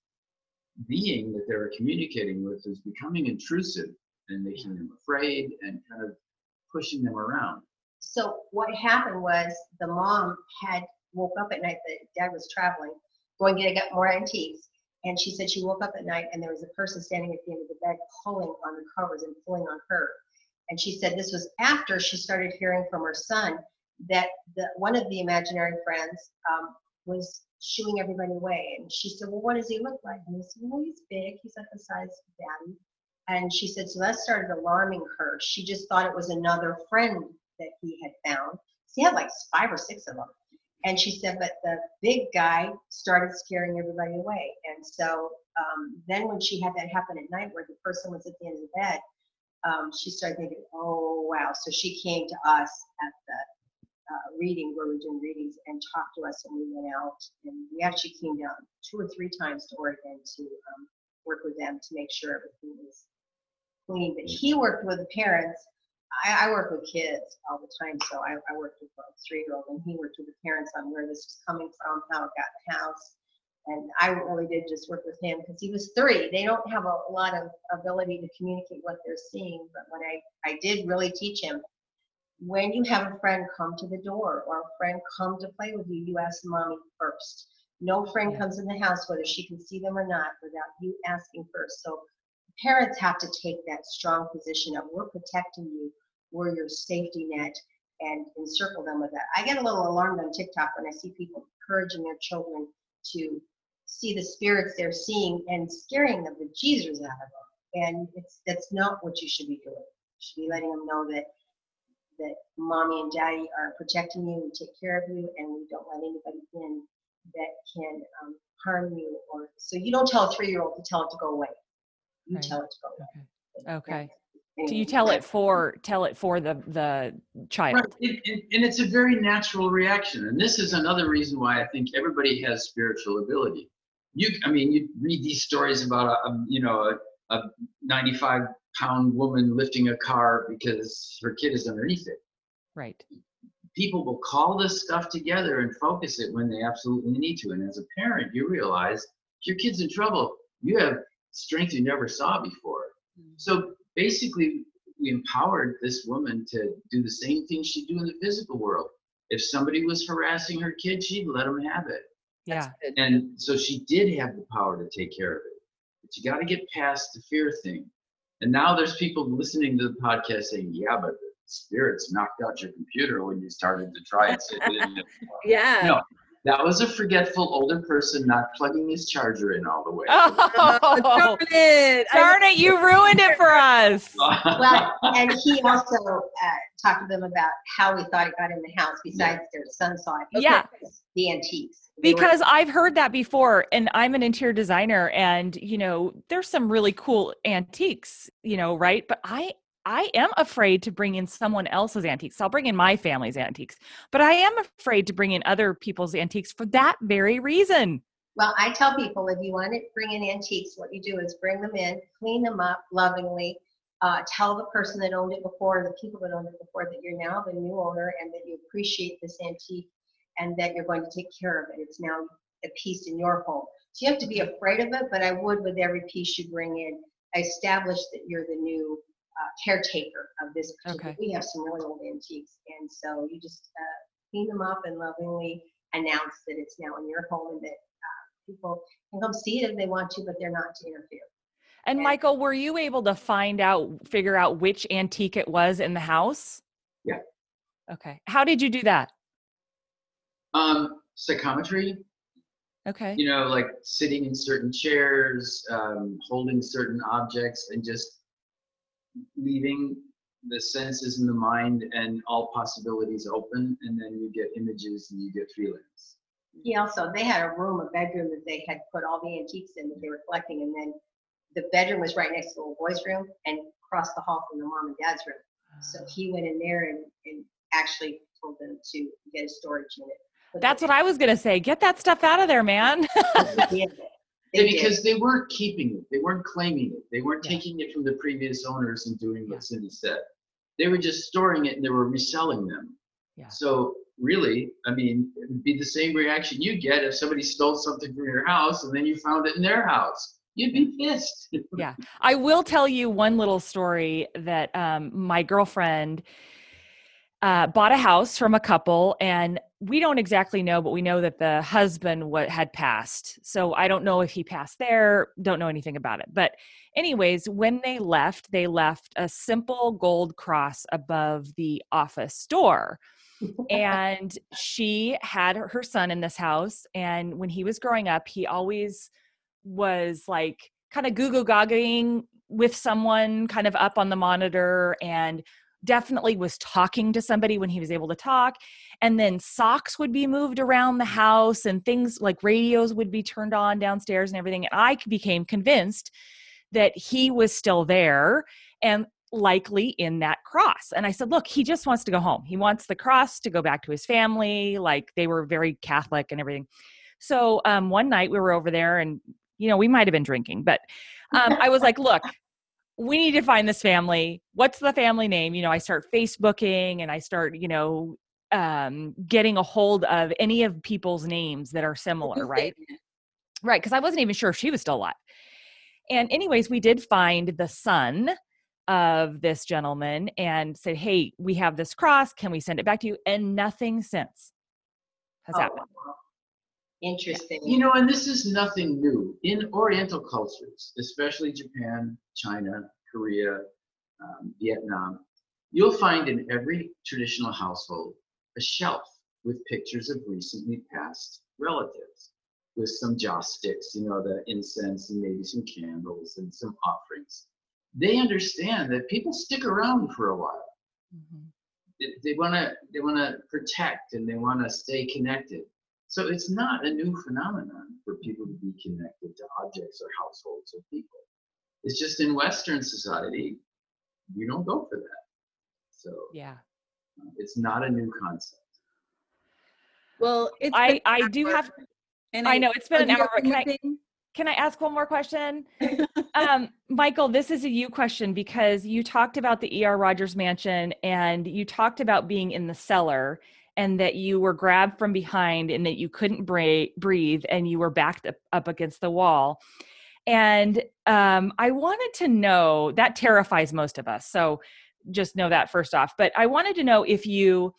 Speaker 4: being that they were communicating with was becoming intrusive and making them afraid and kind of pushing them around.
Speaker 5: So what happened was the mom had woke up at night. that dad was traveling, going to get more antiques, and she said she woke up at night and there was a person standing at the end of the bed pulling on the covers and pulling on her. And she said this was after she started hearing from her son that the one of the imaginary friends um, was shooing everybody away. And she said, "Well, what does he look like?" And he said, "Well, he's big. He's like the size of Daddy." And she said, so that started alarming her. She just thought it was another friend that he had found. He had like five or six of them. And she said, but the big guy started scaring everybody away. And so um, then when she had that happen at night where the person was at the end of the bed, um, she started thinking, oh, wow. So she came to us at the uh, reading where we were doing readings and talked to us and we went out and we actually came down two or three times to Oregon to um, work with them to make sure everything was clean. But he worked with the parents. I, I work with kids all the time, so I, I worked with a three-year-old, and he worked with the parents on where this was coming from, how it got in the house. And I really did just work with him because he was three. They don't have a, lot of ability to communicate what they're seeing. But when I, I did really teach him, when you have a friend come to the door or a friend come to play with you, you ask mommy first. No friend comes in the house, whether she can see them or not, without you asking first. So parents have to take that strong position of we're protecting you, we're your safety net, and encircle them with that. I get a little alarmed on TikTok when I see people encouraging their children to see the spirits they're seeing and scaring them the Jesus out of them. And it's that's not what you should be doing. You should be letting them know that that mommy and daddy are protecting you and take care of you, and we don't let anybody in that can um, harm you. Or so you don't tell a three-year-old to tell it to go away. You
Speaker 2: Right.
Speaker 5: tell it to go away.
Speaker 2: Okay.
Speaker 5: Anyway,
Speaker 2: Do you tell it for tell it for the the child?
Speaker 4: Right. And, and, and it's a very natural reaction. And this is another reason why I think everybody has spiritual ability. You, I mean, you read these stories about a, a you know, a, a 95 pound woman lifting a car because her kid is underneath it.
Speaker 2: Right.
Speaker 4: People will call this stuff together and focus it when they absolutely need to. And as a parent, you realize if your kid's in trouble, you have strength you never saw before. Mm-hmm. So basically, we empowered this woman to do the same thing she'd do in the physical world. If somebody was harassing her kid, she'd let them have it.
Speaker 2: Yeah.
Speaker 4: And so she did have the power to take care of it. But you got to get past the fear thing. And now there's people listening to the podcast saying, yeah, but the spirits knocked out your computer when you started to try it. So *laughs* it
Speaker 3: Yeah.
Speaker 4: No. That was a forgetful older person not plugging his charger in all the way.
Speaker 3: Oh, *laughs* darn it.
Speaker 2: Darn it, you ruined it for us. *laughs*
Speaker 5: Well, and he also uh, talked to them about how we thought it got in the house, besides their son saw it.
Speaker 2: Yeah.
Speaker 5: The antiques. They were-
Speaker 2: Because I've heard that before, and I'm an interior designer, and you know, there's some really cool antiques, you know, right? But I I am afraid to bring in someone else's antiques. I'll bring in my family's antiques, but I am afraid to bring in other people's antiques for that very reason.
Speaker 5: Well, I tell people if you want to bring in antiques, what you do is bring them in, clean them up lovingly, uh, tell the person that owned it before, the people that owned it before, that you're now the new owner and that you appreciate this antique and that you're going to take care of it. It's now a piece in your home. So you have to be afraid of it, but I would with every piece you bring in, establish that you're the new uh, caretaker of this. particular-
Speaker 2: Okay.
Speaker 5: We have some really old antiques, and so you just uh, clean them up and lovingly announce that it's now in your home and that uh, people can come see it if they want to, but they're not to interfere.
Speaker 2: And
Speaker 5: Yeah.
Speaker 2: Michael, were you able to find out, figure out which antique it was in the house?
Speaker 4: Yeah.
Speaker 2: Okay. How did you do that?
Speaker 4: Um, psychometry,
Speaker 2: Okay.
Speaker 4: you know, like sitting in certain chairs, um, holding certain objects, and just leaving the senses and the mind and all possibilities open, and then you get images and you get feelings.
Speaker 5: He also, they had a room, a bedroom that they had put all the antiques in that they were collecting, and then the bedroom was right next to the little boys' room and across the hall from the mom and dad's room. So ah. he went in there and, and actually told them to get a storage unit.
Speaker 2: That's what I was going to say. Get that stuff out of there, man.
Speaker 5: They did.
Speaker 4: Yeah,
Speaker 5: They did.
Speaker 4: because they weren't keeping it, they weren't claiming it, they weren't
Speaker 2: Yeah.
Speaker 4: taking it from the previous owners and doing
Speaker 2: Yeah.
Speaker 4: what Cindy said. They were just storing it and they were reselling them.
Speaker 2: Yeah.
Speaker 4: So really, I mean, it would be the same reaction you get if somebody stole something from your house and then you found it in their house. You'd be pissed.
Speaker 2: Yeah. I will tell you one little story that um, my girlfriend uh, bought a house from a couple, and we don't exactly know, but we know that the husband wa had passed. So I don't know if he passed there, don't know anything about it. But, anyways, when they left, they left a simple gold cross above the office door. and she had her son in this house. And when he was growing up, he always was like kind of goo goo with someone kind of up on the monitor and definitely was talking to somebody when he was able to talk. And then socks would be moved around the house and things like radios would be turned on downstairs and everything. And I became convinced that he was still there and likely in that cross. And I said, look, he just wants to go home. He wants the cross to go back to his family. Like they were very Catholic and everything. So um, one night we were over there and, you know, we might have been drinking, but um, I was like, look, we need to find this family. What's the family name? You know, I start Facebooking and I start, you know, um, getting a hold of any of people's names that are similar, right? *laughs* Right. Because I wasn't even sure if she was still alive. And, anyways, we did find the son of this gentleman and said, Hey, we have this cross. Can we send it back to you? And nothing since has
Speaker 5: Oh,
Speaker 2: happened.
Speaker 5: Wow. Interesting.
Speaker 4: You know, and this is nothing new. In Oriental cultures, especially Japan, China, Korea, um, Vietnam, you'll find in every traditional household a shelf with pictures of recently passed relatives with some joss sticks, you know, the incense and maybe some candles and some offerings. They understand that people stick around for a while.
Speaker 2: Mhm.
Speaker 4: They- They want to they want to protect and they want to stay connected. So it's not a new phenomenon for people to be connected to objects or households or people. It's just in Western society, you don't go for that. So
Speaker 2: Yeah.
Speaker 4: uh, it's not a new concept.
Speaker 3: Well, it's
Speaker 2: I, I do have,
Speaker 3: and
Speaker 2: I know it's been an hour,
Speaker 3: got
Speaker 2: but
Speaker 3: one
Speaker 2: can I, can I ask one more question? *laughs* um, Michael, this is a you question because you talked about the E.R. Rogers mansion and you talked about being in the cellar and that you were grabbed from behind and that you couldn't bra- breathe and you were backed up, up against the wall. And um, I wanted to know that terrifies most of us. So just know that first off. But I wanted to know if you,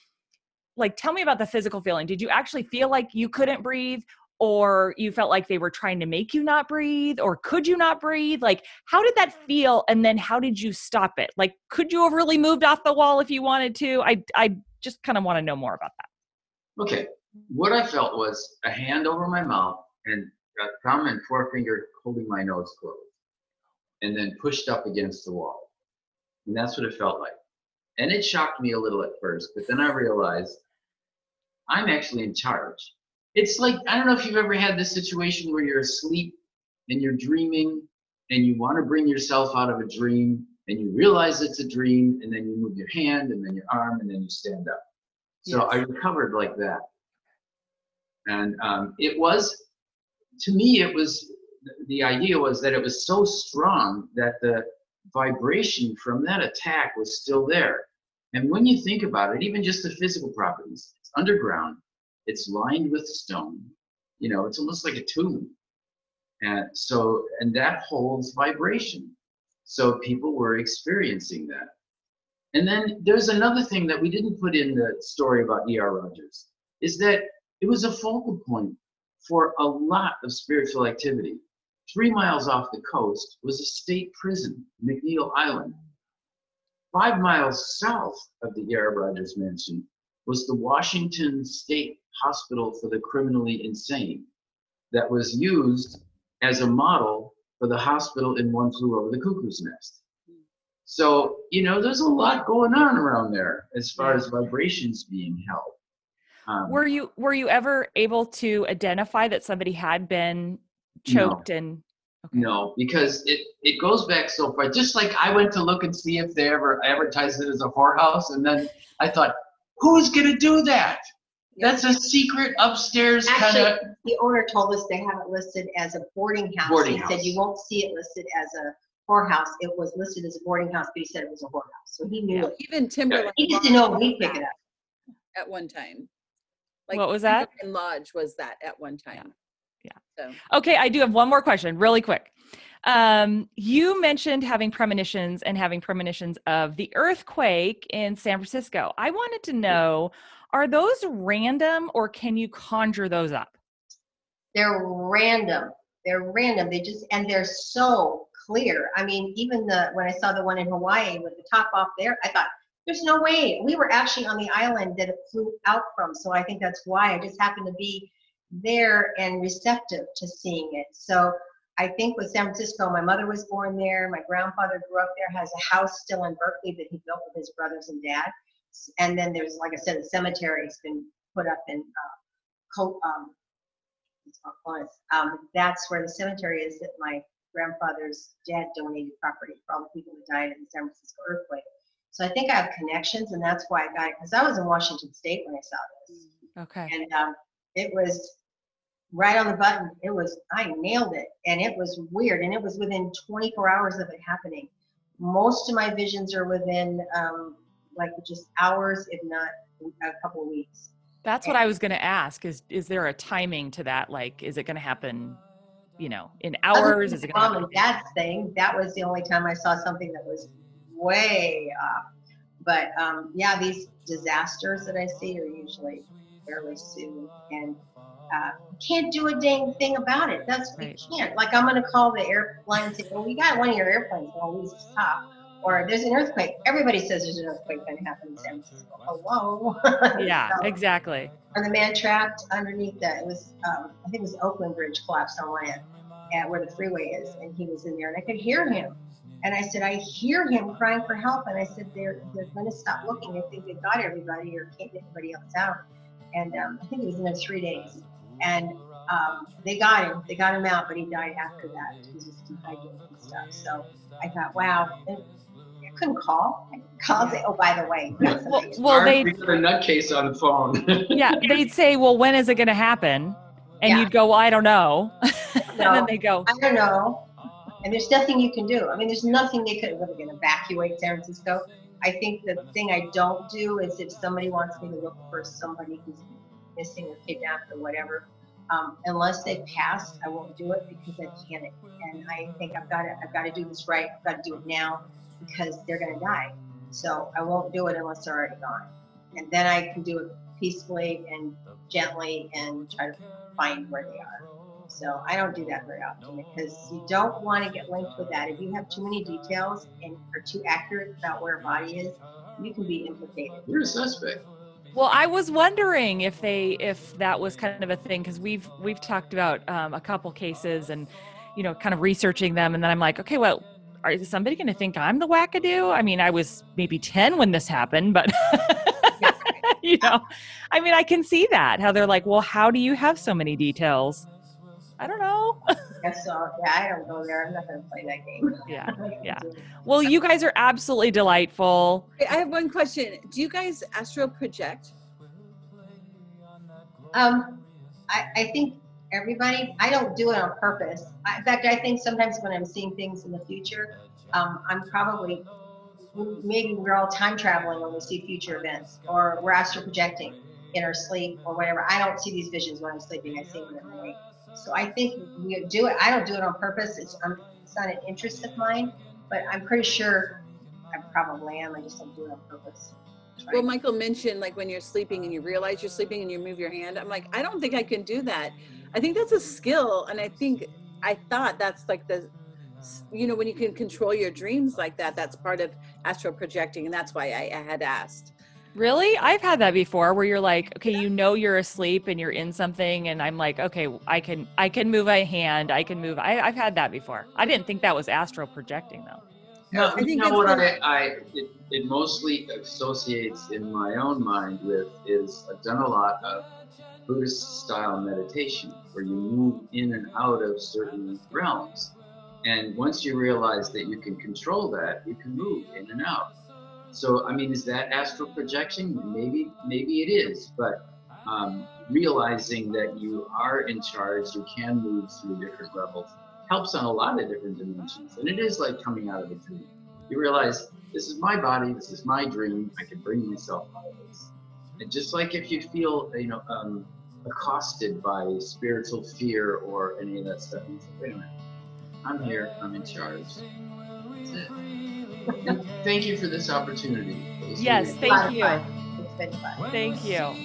Speaker 2: like, tell me about the physical feeling. Did you actually feel like you couldn't breathe? or you felt like they were trying to make you not breathe or could you not breathe like how did that feel and then how did you stop it like could you have really moved off the wall if you wanted to i i just kind of want to know more about that
Speaker 4: Okay, what I felt was a hand over my mouth and a thumb and forefinger holding my nose closed, and then pushed up against the wall. And that's what it felt like. And it shocked me a little at first, but then I realized I'm actually in charge. It's like, I don't know if you've ever had this situation where you're asleep and you're dreaming and you want to bring yourself out of a dream and you realize it's a dream and then you move your hand and then your arm and then you stand up. So I recovered like that. And um, it was, to me, it was, the idea was that it was so strong that the vibration from that attack was still there. And when you think about it, even just the physical properties, it's underground, it's lined with stone, you know, it's almost like a tomb. And so, and that holds vibration. So people were experiencing that. And then there's another thing that we didn't put in the story about E.R. Rogers is that it was a focal point for a lot of spiritual activity. Three miles off the coast was a state prison, McNeil Island. Five miles south of the E.R. Rogers Mansion was the Washington State Hospital for the Criminally Insane that was used as a model for the hospital in One Flew Over the Cuckoo's Nest. So, you know, there's a lot going on around there as far as vibrations being held. Um,
Speaker 2: Were you were you ever able to identify that somebody had been choked and okay.
Speaker 4: No, because it, it goes back so far. Just like I went to look and see if they ever advertised it as a whorehouse, and then I thought, who's gonna do that? That's a secret upstairs kind
Speaker 5: Actually,
Speaker 4: of.
Speaker 5: the owner told us they have it listed as a boarding house.
Speaker 4: Boarding
Speaker 5: He said
Speaker 4: house.
Speaker 5: you won't see it listed as a whorehouse. It was listed as a boarding house, but he said it was a whorehouse. So he knew
Speaker 2: Yeah.
Speaker 5: it.
Speaker 3: Even Timberline.
Speaker 5: He just didn't know we
Speaker 3: was
Speaker 5: pick it
Speaker 3: that
Speaker 5: up.
Speaker 3: At one time.
Speaker 2: Like, What was that?
Speaker 3: Timberline Lodge was that at one time.
Speaker 2: Yeah.
Speaker 3: So,
Speaker 2: Okay, I do have one more question, really quick. Um, you mentioned having premonitions and having premonitions of the earthquake in San Francisco. I wanted to know are those random or can you conjure those up?
Speaker 5: They're random. They're random. They just and they're so clear. I mean, even the when I saw the one in Hawaii with the top off there, I thought there's no way. We were actually on the island that it flew out from, so I think that's why I just happened to be there and receptive to seeing it. So I think with San Francisco, my mother was born there. My grandfather grew up there. Has a house still in Berkeley that he built with his brothers and dad. And then there's, like I said, the cemetery's been put up in uh, Co- um, it's not Florence. Um, that's where the cemetery is that my grandfather's dad donated property for all the people who died in the San Francisco earthquake. So I think I have connections, and that's why I got it because I was in Washington State when I saw this,
Speaker 2: Okay.
Speaker 5: and um, it was right on the button. It was I nailed it, and it was weird, and it was within 24 hours of it happening. Most of my visions are within um, like just hours, if not a couple of weeks.
Speaker 2: That's what I was going to ask is is there a timing to that like is it going to happen, you know, in hours is it going to happen?
Speaker 5: and dad's thing, that was the only time I saw something that was way off. But um, yeah, these disasters that I see are usually fairly soon, and uh, can't do a dang thing about it. That's
Speaker 2: Right.
Speaker 5: we can't. Like I'm gonna call the airline and say, "Well, we got one of your airplanes gonna lose its top," or "There's an earthquake." Everybody says there's an earthquake gonna happen in San Francisco. Hello. *laughs*
Speaker 2: Yeah, *laughs*
Speaker 5: So-
Speaker 2: exactly.
Speaker 5: or the man trapped underneath the it was um, I think it was Oakland Bridge collapsed on land at where the freeway is, and he was in there, and I could hear him. And I said, I hear him crying for help, and I said, they're they're going to stop looking. I think they got everybody or can't get anybody else out. And um, I think it was in there three days, and um, they got him. They got him out, but he died after that. He was just dehydrated and stuff. So I thought, wow. And couldn't call. I couldn't call say, oh, by the way, we
Speaker 2: Well, well they
Speaker 4: we got a nutcase on the phone. *laughs*
Speaker 2: yeah, they'd say, "Well, when is it going to happen?" And
Speaker 5: Yeah.
Speaker 2: you'd go, "Well, I don't know." *laughs* and then they go,
Speaker 5: I don't know. And there's nothing you can do. I mean, there's nothing they could, what, they can evacuate San Francisco. I think the thing I don't do is if somebody wants me to look for somebody who's missing or kidnapped or whatever, um, unless they passed, I won't do it because I panic. And I think I've got to, I've got to do this right. I've got to do it now because they're going to die. So I won't do it unless they're already gone. And then I can do it peacefully and gently and try to find where they are. So I don't do that very often because you don't want to get linked with that. If you have too many details and are too accurate about where a body is, you can be implicated.
Speaker 4: You're a suspect.
Speaker 2: Well, I was wondering if they if that was kind of a thing because we've we've talked about um, a couple cases and you know kind of researching them and then I'm like, okay, well, are, is somebody going to think I'm the wackadoo? I mean, I was maybe ten when this happened, but *laughs* you know, I mean, I can see that how they're like, well, how do you have so many details? I don't know.
Speaker 5: Yes, so yeah, I don't go there. I'm not going to play that game. *laughs*
Speaker 2: yeah, *laughs* yeah. Well, you guys are absolutely delightful.
Speaker 3: I have one question. Do you guys astral project?
Speaker 5: Um, I, I think everybody, I don't do it on purpose. I, in fact, I think sometimes when I'm seeing things in the future, um, I'm probably, maybe we're all time traveling when we see future events, or we're astral projecting in our sleep or whatever. I don't see these visions when I'm sleeping. I see them when I'm awake. So I think we do it. I don't do it on purpose. It's, um, it's not an interest of mine. but I'm pretty sure I probably am. I just don't do it on purpose. Try-
Speaker 3: Well, Michael mentioned like when you're sleeping and you realize you're sleeping and you move your hand. I'm like, I don't think I can do that. I think that's a skill, and I think I thought that's like the, you know, when you can control your dreams like that, that's part of astral projecting, and that's why I, I had asked.
Speaker 2: Really? I've had that before where you're like, okay, you know you're asleep and you're in something and I'm like, okay, I can I can move a hand, I can move I, I've had that before. I didn't think that was astral projecting though.
Speaker 4: No,
Speaker 3: I
Speaker 4: you
Speaker 3: think
Speaker 4: know what
Speaker 3: the-
Speaker 4: I, I it, it mostly associates in my own mind with is I've done a lot of Buddhist style meditation where you move in and out of certain realms. And once you realize that you can control that, you can move in and out. So I mean, is that astral projection? Maybe maybe it is, but um, realizing that you are in charge, you can move through different levels helps on a lot of different dimensions. And it is like coming out of a dream. You realize this is my body, this is my dream, I can bring myself out of this. And just like if you feel, you know, um, accosted by spiritual fear or any of that stuff, you say, wait a minute, I'm here, I'm in charge. That's *laughs* it. Thank you for this opportunity. It
Speaker 2: Yes,
Speaker 4: really-
Speaker 2: thank
Speaker 5: lot of
Speaker 2: you.
Speaker 5: It's been fun.
Speaker 2: Thank you.